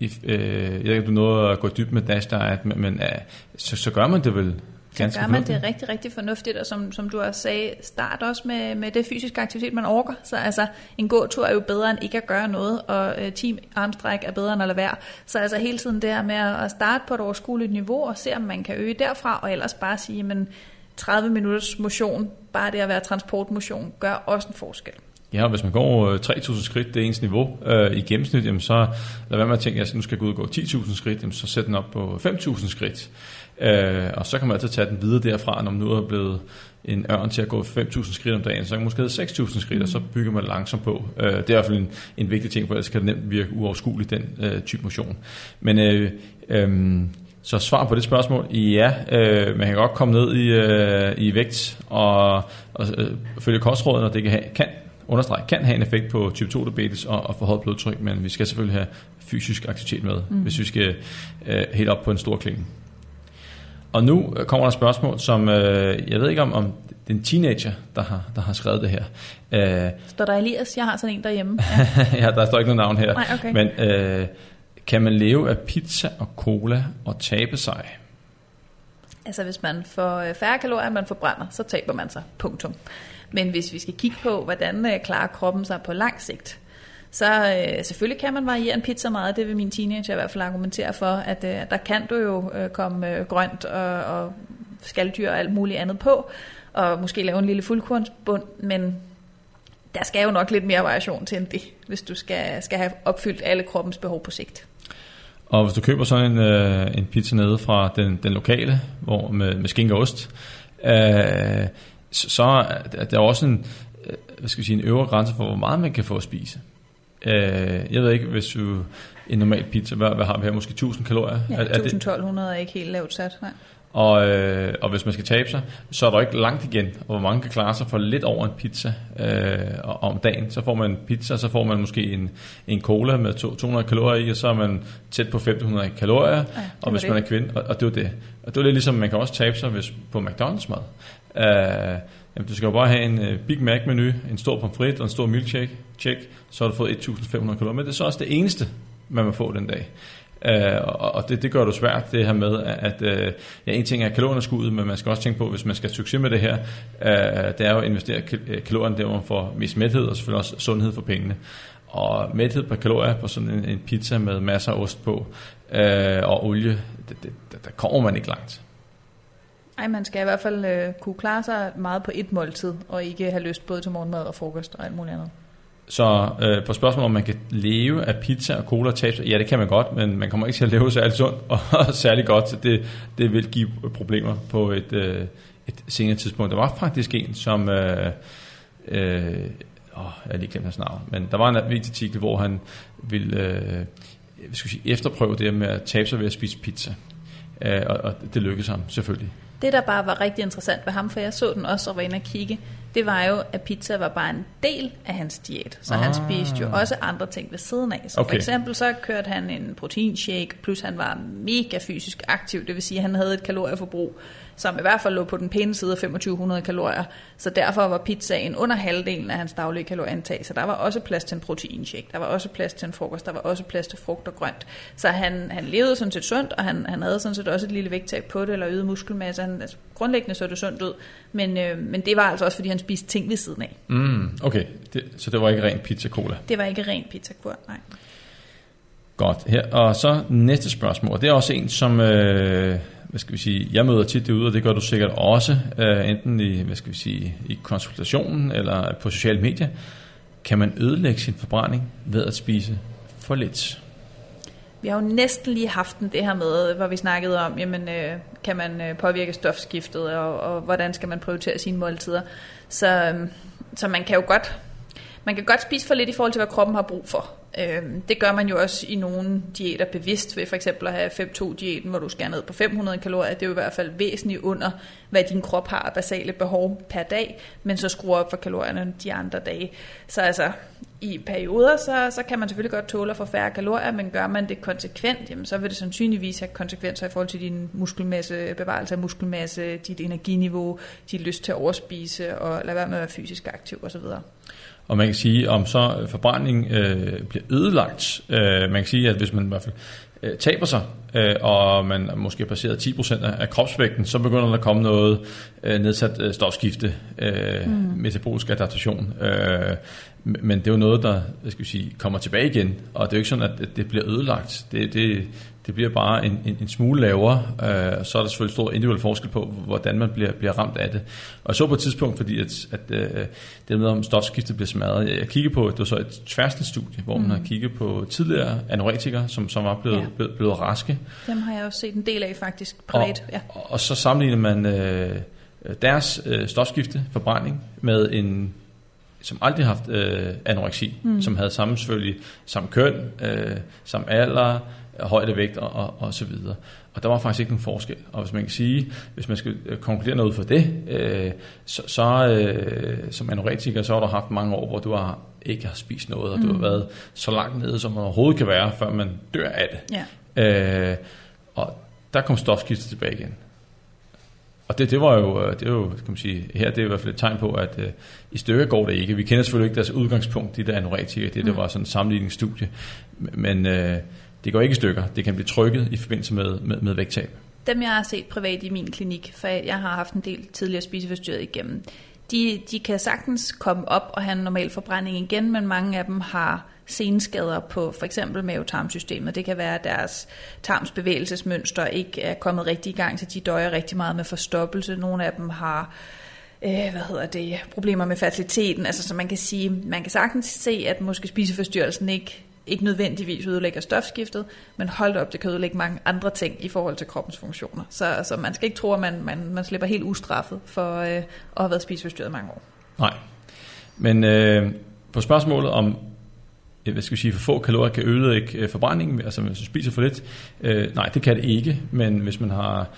i, øh, jeg ved ikke, du nåede at gå dybt med dash diet, men, men øh, så, så gør man det vel ganske gør man det rigtig, rigtig fornuftigt, og som, som du også sagde, start også med, med det fysiske aktivitet, man orker. Så altså, en gåtur er jo bedre end ikke at gøre noget, og øh, team armstræk er bedre end at lade være. Så altså hele tiden det her med at starte på et overskueligt niveau, og se om man kan øge derfra, og ellers bare sige, men 30 minutters motion, bare det at være transportmotion, gør også en forskel. Ja, og hvis man går 3.000 øh, skridt, det er ens niveau øh, i gennemsnit, jamen så lad være med at tænke, at jeg nu skal gå ud og gå 10.000 skridt, jamen så sæt den op på 5.000 skridt. Øh, og så kan man altid tage den videre derfra, når man nu er blevet en ørn til at gå 5.000 skridt om dagen, så kan man måske have 6.000 skridt, og så bygger man langsomt på. Øh, det er i hvert fald en, en vigtig ting, for ellers kan det nemt virke uoverskueligt, den øh, type motion. Men øh, øh, så svar på det spørgsmål, ja, øh, man kan godt komme ned i, øh, i vægt og, og øh, følge kostrådene, og det kan, have, kan understrege, kan have en effekt på type 2 diabetes og, og forhøjet blodtryk, men vi skal selvfølgelig have fysisk aktivitet med, mm. hvis vi skal øh, helt op på en stor klinge. Og nu kommer der et spørgsmål, som øh, jeg ved ikke om, om det er en teenager, der har, der har skrevet det her. Øh, står der Elias? Jeg har sådan en derhjemme. Ja, ja der står ikke noget navn her. Nej, okay. Men øh, kan man leve af pizza og cola og tabe sig? Altså hvis man får øh, færre kalorier, end man forbrænder, så taber man sig. Punktum. Men hvis vi skal kigge på, hvordan øh, klarer kroppen sig på lang sigt, så øh, selvfølgelig kan man variere en pizza meget. Det vil min teenager i hvert fald argumentere for, at øh, der kan du jo øh, komme øh, grønt og, og skalddyr og alt muligt andet på, og måske lave en lille fuldkornsbund, men der skal jo nok lidt mere variation til end det, hvis du skal, skal have opfyldt alle kroppens behov på sigt. Og hvis du køber sådan en, øh, en pizza nede fra den, den lokale, hvor med, med skinke og ost, øh, så er der også en, øh, hvad skal vi sige, en øvre grænse for, hvor meget man kan få at spise. Øh, jeg ved ikke, hvis du en normal pizza, hvad, hvad har vi her? Måske 1000 kalorier? Ja, 1200 er ikke helt lavt sat. Nej. Og, øh, og hvis man skal tabe sig, så er der ikke langt igen. Og hvor mange kan klare sig for lidt over en pizza øh, om dagen. Så får man en pizza, så får man måske en, en cola med 200 kalorier i, og så er man tæt på 1500 kalorier. Ja, og hvis det. man er kvinde, og, og det er det. Og det er lidt ligesom, man kan også tabe sig hvis, på McDonald's mad. Øh, jamen, du skal jo bare have en uh, Big Mac menu, en stor pomfrit og en stor milkshake, check, så har du fået 1500 kalorier. Men det er så også det eneste, man må få den dag. Uh, og det, det gør det svært, det her med, at uh, ja, en ting er kalorierskuddet, men man skal også tænke på, hvis man skal succes med det her, uh, det er jo at investere kalorierne der, hvor man får mest mæthed, og selvfølgelig også sundhed for pengene. Og mæthed på kalorier på sådan en, en pizza med masser af ost på, uh, og olie, det, det, der kommer man ikke langt. Nej, man skal i hvert fald øh, kunne klare sig meget på et måltid, og ikke have lyst både til morgenmad og frokost og alt muligt andet. Så øh, på spørgsmålet, om man kan leve af pizza og cola og tabs, ja det kan man godt, men man kommer ikke til at leve særlig sundt og særlig godt, så det, det vil give øh, problemer på et, øh, et senere tidspunkt. Der var faktisk en, som, øh, øh, åh, jeg har lige glemt hans navn, men der var en artikel, hvor han ville øh, skal sige, efterprøve det med at tabe sig ved at spise pizza. Øh, og, og det lykkedes ham selvfølgelig. Det, der bare var rigtig interessant ved ham, for jeg så den også og var inde og kigge, det var jo, at pizza var bare en del af hans diæt. Så ah. han spiste jo også andre ting ved siden af. Så okay. for eksempel så kørte han en proteinshake, plus han var mega fysisk aktiv, det vil sige, at han havde et kalorieforbrug, som i hvert fald lå på den pæne side af 2500 kalorier. Så derfor var pizzaen under halvdelen af hans daglige kalorieindtag. Så der var også plads til en proteinshake, der var også plads til en frokost, der var også plads til frugt og grønt. Så han, han levede sådan set sundt, og han, han havde sådan set også et lille vægttab på det, eller øget muskelmasse. Han, altså, grundlæggende så det sundt ud, men, øh, men det var altså også, fordi han spiste ting ved siden af. Mm, okay, det, så det var ikke ren pizza-cola? Det var ikke ren pizza-cola, nej. Godt, her. Og så næste spørgsmål, det er også en, som... Øh hvad skal vi sige, jeg møder tit derude, og det gør du sikkert også, øh, enten i, hvad skal vi sige, i konsultationen eller på sociale medier. Kan man ødelægge sin forbrænding ved at spise for lidt? Vi har jo næsten lige haft den, det her med, hvor vi snakkede om, jamen, øh, kan man øh, påvirke stofskiftet, og, og hvordan skal man prioritere sine måltider. Så, øh, så man kan jo godt, man kan godt spise for lidt i forhold til, hvad kroppen har brug for. Øhm, det gør man jo også i nogle diæter bevidst, ved for eksempel at have 5-2-diæten, hvor du skærer ned på 500 kalorier. Det er jo i hvert fald væsentligt under, hvad din krop har af basale behov per dag, men så skruer op for kalorierne de andre dage. Så altså, i perioder, så, så kan man selvfølgelig godt tåle at få færre kalorier, men gør man det konsekvent, jamen, så vil det sandsynligvis have konsekvenser i forhold til din muskelmasse, bevarelse af muskelmasse, dit energiniveau, dit lyst til at overspise og lade være med at være fysisk aktiv osv. Og man kan sige, om så forbrænding øh, bliver ødelagt, øh, man kan sige, at hvis man i hvert fald øh, taber sig, øh, og man måske har passeret 10% af kropsvægten, så begynder der at komme noget øh, nedsat øh, stofskifte, øh, mm. metabolisk adaptation. Øh, men det er jo noget, der jeg skal sige, kommer tilbage igen, og det er jo ikke sådan, at det bliver ødelagt. Det, det, det bliver bare en, en, en smule lavere, øh, så er der selvfølgelig stor individuel forskel på, hvordan man bliver, bliver ramt af det. Og jeg så på et tidspunkt, fordi at, at øh, det med, om stofskiftet bliver smadret, jeg, jeg kiggede på, det var så et tværsnitsstudie, hvor mm. man har kigget på tidligere anoretikere, som, som var blevet, ja. blevet, blevet raske. Dem har jeg også set en del af faktisk privat. Og, ja. og, og så sammenligner man øh, deres øh, stofskifte, forbrænding, med en som aldrig har haft øh, anoreksi, mm. som havde samme selvfølgelig samme køn, øh, samme alder, højde, vægt og, og, og så videre. Og der var faktisk ikke nogen forskel. Og hvis man kan sige, hvis man skal øh, konkludere noget for det, øh, så, så øh, som anoretiker, så har du haft mange år, hvor du har ikke har spist noget, og mm. du har mm. været så langt nede, som man overhovedet kan være, før man dør af det. Ja. Øh, og der kom stofskiftet tilbage igen. Og det, det var jo, øh, det er jo, kan man sige, her det er i hvert fald et tegn på, at uh, i stykker går det ikke. Vi kender selvfølgelig ikke deres udgangspunkt, de der anoretikere, det, mm. det var sådan en sammenligningsstudie, men uh, det går ikke i stykker. Det kan blive trykket i forbindelse med, med, med vægttab. Dem, jeg har set privat i min klinik, for jeg har haft en del tidligere spiseforstyrret igennem, de, de kan sagtens komme op og have en normal forbrænding igen, men mange af dem har senskader på for eksempel mavetarmsystemet. Det kan være, at deres tarmsbevægelsesmønster ikke er kommet rigtig i gang, så de døjer rigtig meget med forstoppelse. Nogle af dem har øh, hvad hedder det, problemer med fertiliteten. Altså, så man kan sige, man kan sagtens se, at måske spiseforstyrrelsen ikke ikke nødvendigvis ødelægger stofskiftet, men hold op, det kan ødelægge mange andre ting i forhold til kroppens funktioner. Så altså, man skal ikke tro, at man, man, man slipper helt ustraffet for øh, at have været spiseforstyrret mange år. Nej, men øh, på spørgsmålet om, øh, hvad skal jeg sige, for få kalorier kan ødelægge øh, forbrændingen, altså hvis man spiser for lidt, øh, nej, det kan det ikke, men hvis man har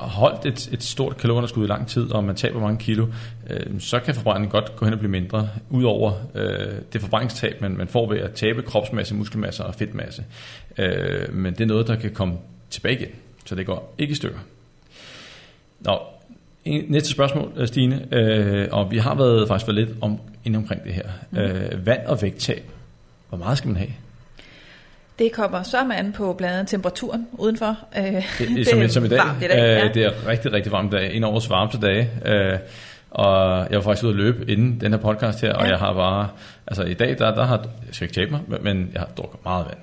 holdt et, et stort kalorieunderskud i lang tid, og man taber mange kilo, øh, så kan forbrændingen godt gå hen og blive mindre, udover øh, det forbrændningstab, man, man får ved at tabe kropsmasse, muskelmasse og fedtmasse. Øh, men det er noget, der kan komme tilbage igen, så det går ikke i stykker. Nå, næste spørgsmål, øh, Stine, øh, og vi har været faktisk været lidt om, inde omkring det her. Mm. Øh, vand og vægttab, hvor meget skal man have? Det kommer så an på blandt andet temperaturen udenfor. Øh, det, det, som, som i dag. I dag ja. øh, det er rigtig, rigtig varmt dag. En af årets varmeste dage. Øh, og jeg var faktisk ude at løbe inden den her podcast her, ja. og jeg har bare, altså i dag, der, der har, jeg skal ikke tabe mig, men jeg har drukket meget vand.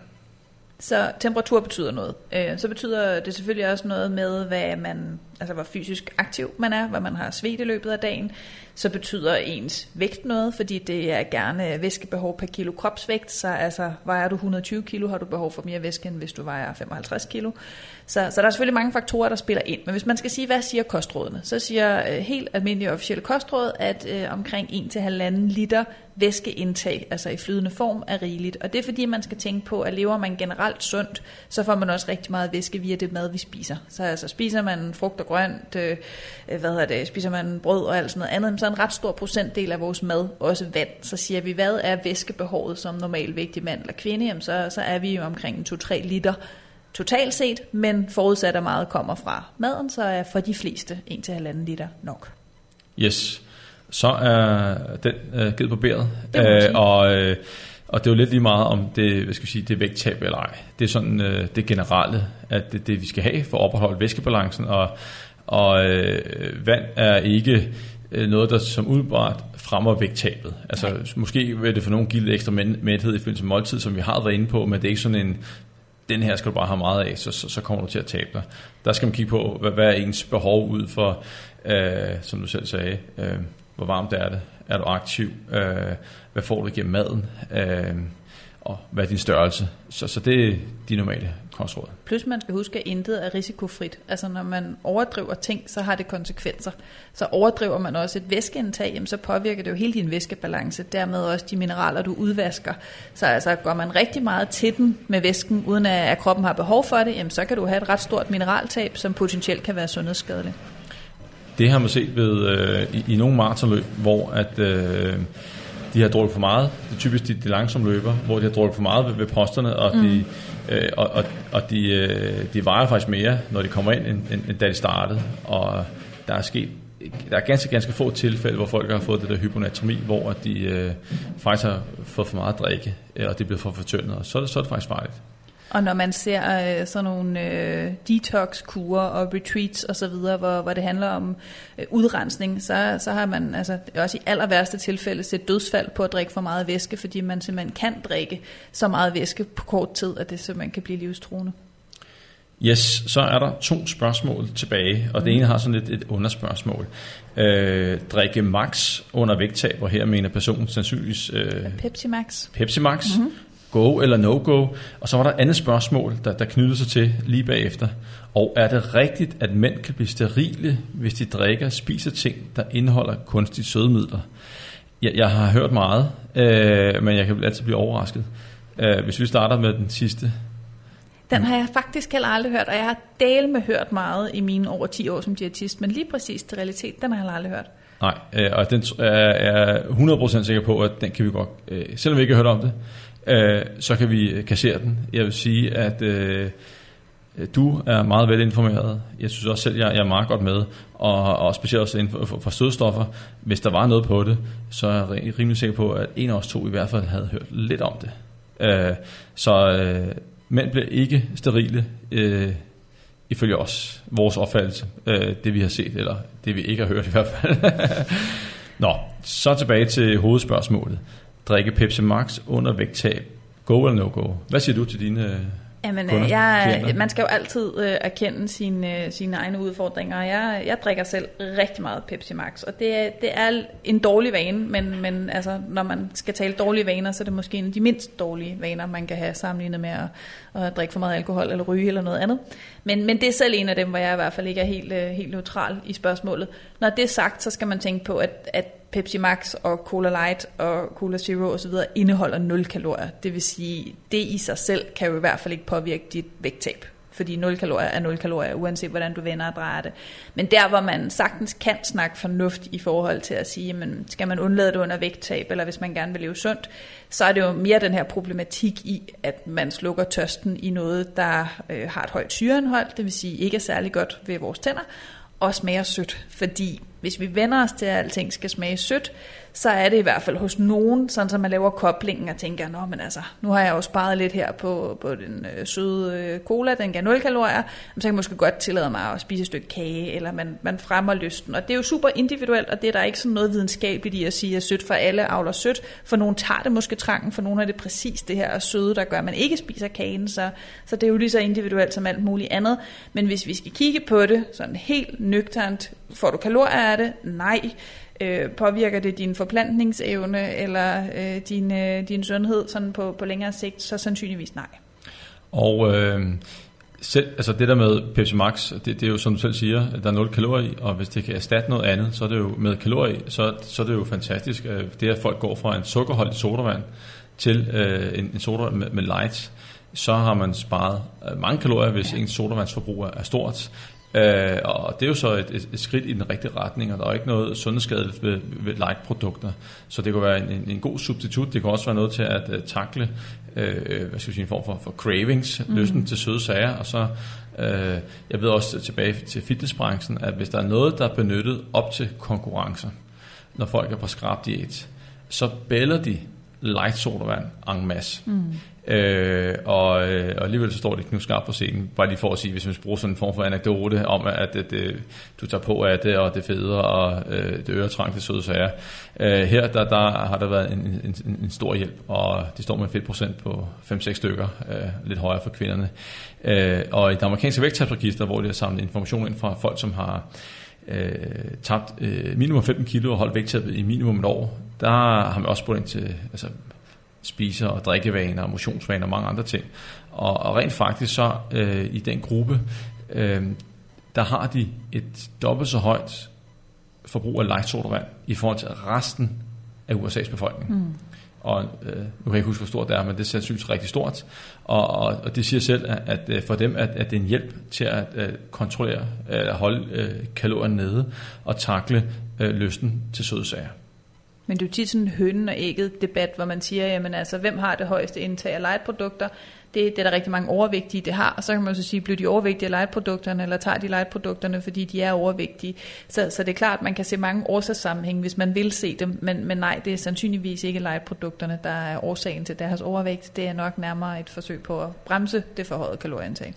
Så temperatur betyder noget. Øh, så betyder det selvfølgelig også noget med, hvad man, altså hvor fysisk aktiv man er, hvad man har svedt i løbet af dagen. Så betyder ens vægt noget, fordi det er gerne væskebehov per kilo kropsvægt. Så altså, vejer du 120 kilo, har du behov for mere væske, end hvis du vejer 55 kilo. Så, så der er selvfølgelig mange faktorer, der spiller ind. Men hvis man skal sige, hvad siger kostrådene, så siger øh, helt almindelige officielle kostråd, at øh, omkring 1-1,5 liter væskeindtag, altså i flydende form, er rigeligt. Og det er fordi, man skal tænke på, at lever man generelt sundt, så får man også rigtig meget væske via det mad, vi spiser. Så altså spiser man frugt og grønt, øh, øh hvad hedder det, spiser man brød og alt sådan noget andet, så er en ret stor procentdel af vores mad også vand. Så siger vi, hvad er væskebehovet som normal vægtig mand eller kvinde, jamen så, så er vi jo omkring 2-3 liter totalt set, men forudsat at meget kommer fra maden, så er for de fleste 1-1,5 liter nok. Yes, så er den øh, givet på bæret, øh, og, øh, og det er jo lidt lige meget om det, hvad skal vi sige, det er vægttab eller ej. Det er sådan øh, det generelle, at det det, vi skal have for at opretholde væskebalancen, og, og øh, vand er ikke øh, noget, der som udbart fremmer vægttabet. Altså Nej. måske vil det for nogen give lidt ekstra mæthed i forbindelse med måltid, som vi har været inde på, men det er ikke sådan en den her skal du bare have meget af, så, så, så kommer du til at tabe dig. Der skal man kigge på, hvad, hvad er ens behov ud for, øh, som du selv sagde, øh, hvor varmt er det, er du aktiv, øh, hvad får du gennem maden, øh, og hvad er din størrelse. Så, så det er de normale kostråd. Plus man skal huske, at intet er risikofrit. Altså når man overdriver ting, så har det konsekvenser. Så overdriver man også et væskeindtag, jamen, så påvirker det jo hele din væskebalance, dermed også de mineraler, du udvasker. Så altså går man rigtig meget til den med væsken, uden at kroppen har behov for det, jamen, så kan du have et ret stort mineraltab, som potentielt kan være sundhedsskadeligt. Det har man set ved, øh, i, i nogle maratonløb, hvor at, øh, de har drukket for meget. Det er typisk de, de langsomme løber, hvor de har drukket for meget ved, ved posterne, og mm. de, øh, og, og, og de, øh, de vejer faktisk mere, når de kommer ind, end, end, end da de startede. Og der er sket der er ganske, ganske få tilfælde, hvor folk har fået det der hyponatremi, hvor de øh, faktisk har fået for meget drikke, øh, og det bliver for fortyndet, og så, så er det faktisk farligt. Og når man ser øh, sådan nogle øh, detox-kurer og retreats osv., hvor, hvor det handler om øh, udrensning, så, så har man altså, også i aller værste tilfælde set dødsfald på at drikke for meget væske, fordi man simpelthen kan drikke så meget væske på kort tid, at det simpelthen kan blive livstruende. Yes, så er der to spørgsmål tilbage, og det ene har sådan lidt et underspørgsmål. Øh, drikke max under vægttab, og her mener personen sandsynligvis... Øh, Pepsi Max. Pepsi Max. Mm-hmm. Go eller no go. Og så var der et andet spørgsmål, der, der knyttede sig til lige bagefter. Og er det rigtigt, at mænd kan blive sterile, hvis de drikker spiser ting, der indeholder kunstige sødemidler? Jeg, jeg har hørt meget, øh, men jeg kan altid blive overrasket. Øh, hvis vi starter med den sidste den har jeg faktisk heller aldrig hørt, og jeg har del med hørt meget i mine over 10 år som diætist, men lige præcis til realitet, den har jeg aldrig hørt. Nej, øh, og den er jeg 100% sikker på, at den kan vi godt, øh, selvom vi ikke har hørt om det, øh, så kan vi kassere den. Jeg vil sige, at øh, du er meget velinformeret. Jeg synes også selv, at jeg er meget godt med, og, og specielt også inden for, for, for sødstoffer. Hvis der var noget på det, så er jeg rimelig sikker på, at en af os to i hvert fald havde hørt lidt om det. Øh, så øh, mænd bliver ikke sterile, øh, ifølge os, vores opfattelse, øh, det vi har set, eller det vi ikke har hørt i hvert fald. Nå, så tilbage til hovedspørgsmålet. Drikke Pepsi Max under vægttab. Go eller no go? Hvad siger du til dine Jamen, kunder, jeg, man skal jo altid øh, erkende sine, øh, sine egne udfordringer. Jeg, jeg drikker selv rigtig meget Pepsi Max, og det, det er en dårlig vane, men, men altså, når man skal tale dårlige vaner, så er det måske en af de mindst dårlige vaner, man kan have sammenlignet med at, at drikke for meget alkohol eller ryge eller noget andet. Men, men det er selv en af dem, hvor jeg i hvert fald ikke er helt, øh, helt neutral i spørgsmålet. Når det er sagt, så skal man tænke på, at, at Pepsi Max og Cola Light og Cola Zero osv. indeholder 0 kalorier. Det vil sige, det i sig selv kan jo i hvert fald ikke påvirke dit vægttab. Fordi 0 kalorier er 0 kalorier, uanset hvordan du vender og drejer det. Men der, hvor man sagtens kan snakke fornuft i forhold til at sige, men skal man undlade det under vægttab, eller hvis man gerne vil leve sundt, så er det jo mere den her problematik i, at man slukker tørsten i noget, der øh, har et højt syreindhold, det vil sige ikke er særlig godt ved vores tænder, og smager sødt. Fordi hvis vi vender os til, at alting skal smage sødt, så er det i hvert fald hos nogen, sådan som man laver koblingen og tænker, nå, men altså, nu har jeg jo sparet lidt her på, på den øh, søde øh, cola, den gav 0 kalorier, så kan jeg måske godt tillade mig at spise et stykke kage, eller man, man fremmer lysten. Og det er jo super individuelt, og det er der ikke sådan noget videnskabeligt i at sige, at sødt for alle avler sødt. For nogen tager det måske trangen, for nogen er det præcis det her søde, der gør, at man ikke spiser kagen, så, så det er jo lige så individuelt som alt muligt andet. Men hvis vi skal kigge på det sådan helt nøgternt, får du kalorier af det? Nej. Øh, påvirker det din forplantningsevne eller øh, din, øh, din sundhed sådan på, på længere sigt, så sandsynligvis nej. Og øh, selv, altså det der med Pepsi Max, det, det er jo som du selv siger, at der er 0 kalorier og hvis det kan erstatte noget andet, så er det jo med kalorier så, så er det jo fantastisk. Øh, det at folk går fra en sukkerholdig sodavand til øh, en, en sodavand med, med light, så har man sparet øh, mange kalorier, hvis ens sodavandsforbrug er stort. Øh, og det er jo så et, et, et skridt i den rigtige retning, og der er ikke noget sundhedsskadeligt ved, ved light-produkter. Så det kan være en, en, en god substitut. Det kan også være noget til at uh, takle uh, hvad skal vi sige, en form for, for cravings, mm. lysten til søde sager. Og så, uh, jeg ved også tilbage til fitnessbranchen, at hvis der er noget, der er benyttet op til konkurrencer, når folk er på skrab diæt, så bæller de light sodavand en masse. Mm. Øh, og, øh, og alligevel så står det knivskarpt på scenen, bare lige for at sige, hvis man bruge sådan en form for anekdote om, at det, det, du tager på af det, og det federe, og øh, det øretrang, det til søde sager. Øh, her der, der har der været en, en, en stor hjælp, og det står med fedtprocent på 5-6 stykker, øh, lidt højere for kvinderne. Øh, og i det amerikanske vægttabsregister, hvor de har samlet information ind fra folk, som har øh, tabt øh, minimum 15 kilo og holdt vægttabet i minimum et år, der har man også spurgt ind til altså, spiser- og drikkevaner, og motionsvaner og mange andre ting. Og, og rent faktisk så øh, i den gruppe, øh, der har de et dobbelt så højt forbrug af light sodavand i forhold til resten af USA's befolkning. Mm. Og øh, nu kan jeg ikke huske, hvor stort det er, men det er sandsynligvis rigtig stort. Og, og, og det siger selv, at, at øh, for dem at, at det er en hjælp til at, at kontrollere, at holde øh, kalorien nede og takle øh, lysten til søde sager. Men det er jo tit sådan en hønnen og ægget debat, hvor man siger, jamen altså, hvem har det højeste indtag af lightprodukter? Det, det er der rigtig mange overvægtige, det har. Og så kan man så sige, bliver de overvægtige af lightprodukterne, eller tager de lightprodukterne, fordi de er overvægtige? Så, så det er klart, at man kan se mange årsagssammenhæng, hvis man vil se dem. Men, men nej, det er sandsynligvis ikke lightprodukterne, der er årsagen til deres overvægt. Det er nok nærmere et forsøg på at bremse det forhøjede kalorieindtag.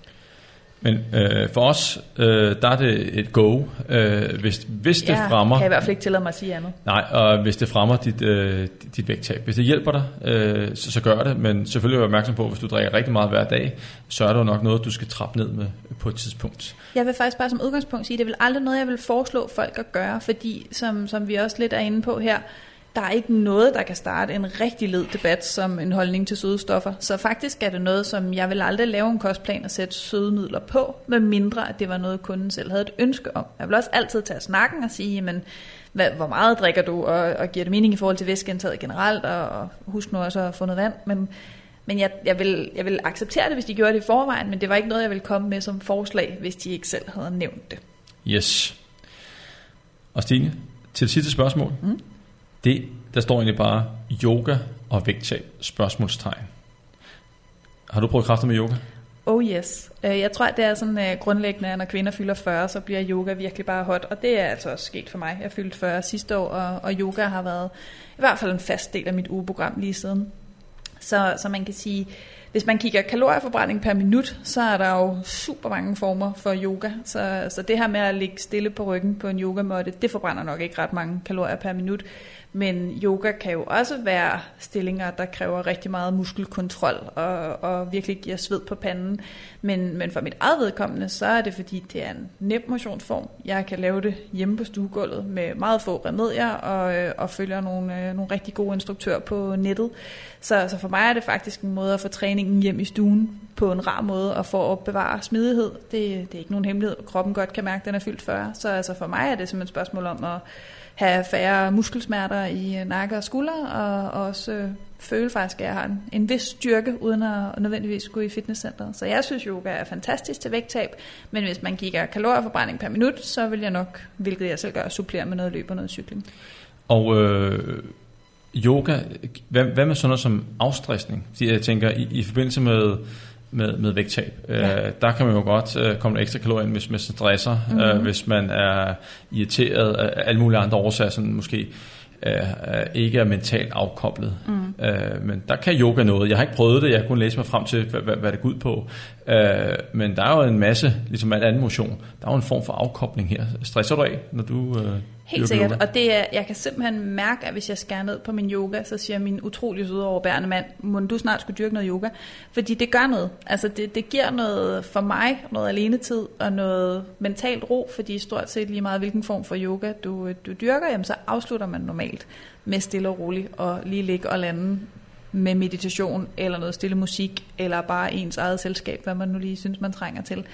Men øh, for os, øh, der er det et go, øh, hvis, hvis det jeg fremmer... kan i hvert fald ikke tillade mig at sige andet. Nej, og hvis det fremmer dit, øh, dit vægttab. Hvis det hjælper dig, øh, så, så gør det, men selvfølgelig er opmærksom på, at hvis du drikker rigtig meget hver dag, så er der jo nok noget, du skal trappe ned med på et tidspunkt. Jeg vil faktisk bare som udgangspunkt sige, at det er vel aldrig noget, jeg vil foreslå folk at gøre, fordi som, som vi også lidt er inde på her, der er ikke noget, der kan starte en rigtig led debat som en holdning til søde stoffer. Så faktisk er det noget, som jeg vil aldrig lave en kostplan og sætte sødemidler på, med mindre at det var noget, kunden selv havde et ønske om. Jeg vil også altid tage snakken og sige, hvad, hvor meget drikker du, og, og giver det mening i forhold til væskeindtaget generelt, og, og husk nu også at få noget vand. Men, men jeg, jeg, vil, jeg vil acceptere det, hvis de gjorde det i forvejen, men det var ikke noget, jeg ville komme med som forslag, hvis de ikke selv havde nævnt det. Yes. Og Stine, til sidste spørgsmål. Mm. Det, der står egentlig bare yoga og vægttab, spørgsmålstegn. Har du prøvet kræfter med yoga? Oh yes. Øh, jeg tror, det er sådan uh, grundlæggende, at når kvinder fylder 40, så bliver yoga virkelig bare hot. Og det er altså også sket for mig. Jeg fyldte 40 sidste år, og, og yoga har været i hvert fald en fast del af mit ugeprogram lige siden. Så, så man kan sige, hvis man kigger kalorieforbrænding per minut, så er der jo super mange former for yoga. Så, så det her med at ligge stille på ryggen på en yogamåtte, det forbrænder nok ikke ret mange kalorier per minut. Men yoga kan jo også være stillinger, der kræver rigtig meget muskelkontrol og, og virkelig giver sved på panden. Men, men for mit eget vedkommende, så er det fordi, det er en nem motionsform. Jeg kan lave det hjemme på stuegulvet med meget få remedier og, øh, og følger nogle, øh, nogle rigtig gode instruktører på nettet. Så, så for mig er det faktisk en måde at få træningen hjem i stuen på en rar måde og for at bevare smidighed. Det, det er ikke nogen hemmelighed. Kroppen godt kan mærke, at den er fyldt 40. Så altså for mig er det simpelthen et spørgsmål om at have færre muskelsmerter i øh, nakke og skulder, og også øh, føle faktisk, at jeg har en, en vis styrke, uden at nødvendigvis gå i fitnesscenteret. Så jeg synes, yoga er fantastisk til vægttab, men hvis man kigger kalorieforbrænding per minut, så vil jeg nok, hvilket jeg selv gør, supplere med noget løb og noget cykling. Og øh, yoga, hvad, hvad med sådan noget som afstressning? Jeg tænker, i, i forbindelse med med, med vægttab. Ja. Øh, der kan man jo godt øh, komme ekstra kalorier ind, hvis man stresser, mm-hmm. øh, hvis man er irriteret af alle mulige andre årsager, sådan måske øh, ikke er mentalt afkoblet. Mm. Øh, men der kan yoga noget. Jeg har ikke prøvet det, jeg har kun læse mig frem til, hvad, hvad, hvad det går ud på. Øh, men der er jo en masse, ligesom al anden motion, der er jo en form for afkobling her. Stresser du af, når du... Øh, Helt sikkert, og det er, jeg kan simpelthen mærke, at hvis jeg skærer ned på min yoga, så siger min utrolig søde overbærende mand, må du snart skulle dyrke noget yoga? Fordi det gør noget. Altså det, det giver noget for mig, noget alenetid og noget mentalt ro, fordi stort set lige meget hvilken form for yoga du, du dyrker, jamen så afslutter man normalt med stille og roligt og lige ligge og lande med meditation eller noget stille musik, eller bare ens eget selskab, hvad man nu lige synes, man trænger til.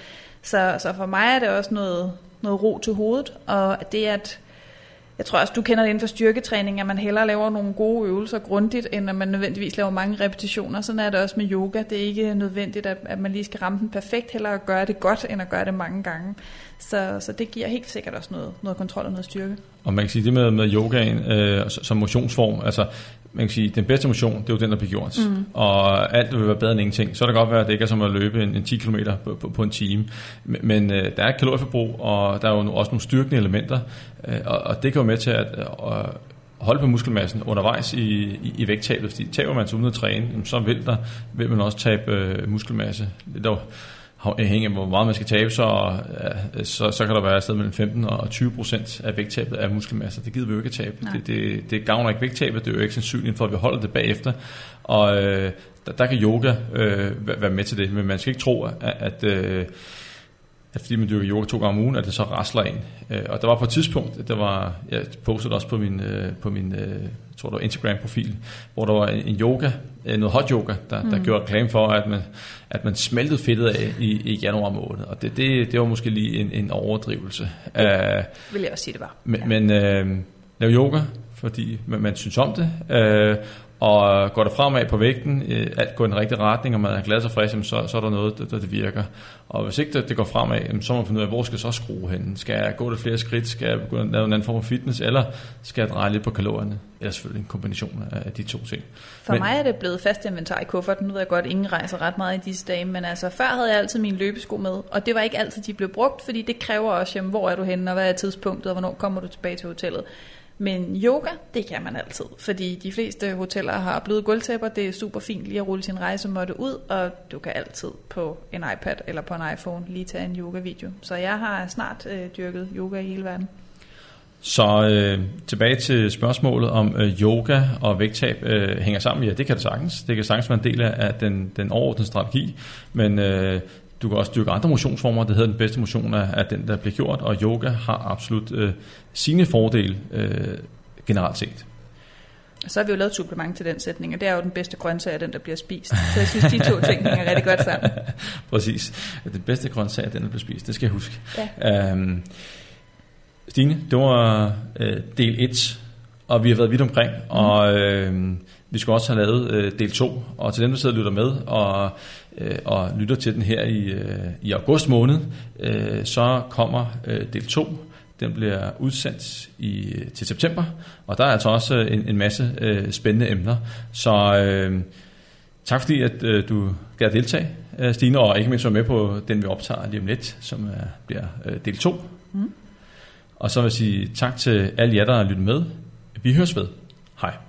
Så, så for mig er det også noget, noget ro til hovedet, og det at jeg tror også, du kender det inden for styrketræning, at man hellere laver nogle gode øvelser grundigt, end at man nødvendigvis laver mange repetitioner. Sådan er det også med yoga. Det er ikke nødvendigt, at, at man lige skal ramme den perfekt, heller at gøre det godt, end at gøre det mange gange. Så, så det giver helt sikkert også noget, noget kontrol og noget styrke. Og man kan sige, det med, med yogaen øh, som motionsform, altså man kan sige, den bedste motion, det er jo den, der bliver gjort. Mm. Og alt vil være bedre end ingenting. Så er det godt være, at det ikke er som at løbe en, en 10 km på, på, på en time. Men, men øh, der er et kalorieforbrug, og der er jo også nogle styrkende elementer. Øh, og, og det kan jo med til at øh, holde på muskelmassen undervejs i, i, i vægttabet. Fordi taber man sig uden at træne, så vil, der, vil man også tabe øh, muskelmasse. Det er afhængig af, hvor meget man skal tabe, så, så, så kan der være et sted mellem 15 og 20 procent af vægttabet af muskelmasse. Det gider vi jo ikke at tabe. Det, det, det gavner ikke vægttabet, det er jo ikke sandsynligt for, at vi holder det bagefter. Og øh, der, der kan yoga øh, være med til det, men man skal ikke tro, at, at øh, at fordi man dyrker yoga to gange om ugen, at det så rasler en. Øh, og der var på et tidspunkt, der var, jeg postede også på min, øh, på min øh, tror det var Instagram-profil, hvor der var en yoga, noget hot yoga, der, mm. der gjorde reklame for, at man, at man smeltede fedtet af i, i januar måned. Og det, det, det var måske lige en, en overdrivelse. Det uh, vil jeg også sige, det var. Men, ja. men uh, lave yoga, fordi man, man synes om det, uh, Og går der fremad på vægten, øh, alt går i den rigtige retning, og man er glad og frisk, så, så er der noget, der, der det virker. Og hvis ikke det, det går fremad, så må man finde ud af, hvor skal jeg så skrue hen? Skal jeg gå det flere skridt? Skal jeg begynde at lave en anden form for fitness? Eller skal jeg dreje lidt på kalorierne? Eller selvfølgelig en kombination af de to ting. For men, mig er det blevet fast inventar i kufferten. Nu ved jeg godt, at ingen rejser ret meget i disse dage, men altså før havde jeg altid mine løbesko med, og det var ikke altid, de blev brugt, fordi det kræver også, jamen, hvor er du henne, og hvad er tidspunktet, og hvornår kommer du tilbage til hotellet. Men yoga, det kan man altid, fordi de fleste hoteller har bløde gulvtæpper, det er super fint lige at rulle sin rejsemåtte ud, og du kan altid på en iPad eller på en iPhone lige tage en yoga-video. Så jeg har snart øh, dyrket yoga i hele verden. Så øh, tilbage til spørgsmålet om øh, yoga og vægttab øh, hænger sammen. Ja, det kan det sagtens. Det kan sagtens være en del af den, den overordnede strategi, men øh, du kan også dyrke andre motionsformer. Det hedder den bedste motion af, af den, der bliver gjort, og yoga har absolut øh, sine fordele øh, generelt set. Så har vi jo lavet et supplement til den sætning, og det er jo den bedste grøntsag af den, der bliver spist. Så jeg synes, de to ting hænger rigtig godt sammen. Præcis. Den bedste grøntsag af den, der bliver spist. Det skal jeg huske. Ja. Øhm, Stine, det var øh, del 1, og vi har været vidt omkring, mm. og øh, vi skulle også have lavet øh, del 2, og til dem, der sidder og lytter med, og, øh, og lytter til den her i, øh, i august måned, øh, så kommer øh, del 2, den bliver udsendt i, til september, og der er altså også en, en masse øh, spændende emner. Så øh, tak fordi, at øh, du gav deltage, øh, Stine, og ikke mindst var med på den, vi optager lige om lidt, som øh, bliver øh, del 2. Mm. Og så vil jeg sige tak til alle jer, der har lyttet med. Vi høres ved. Hej.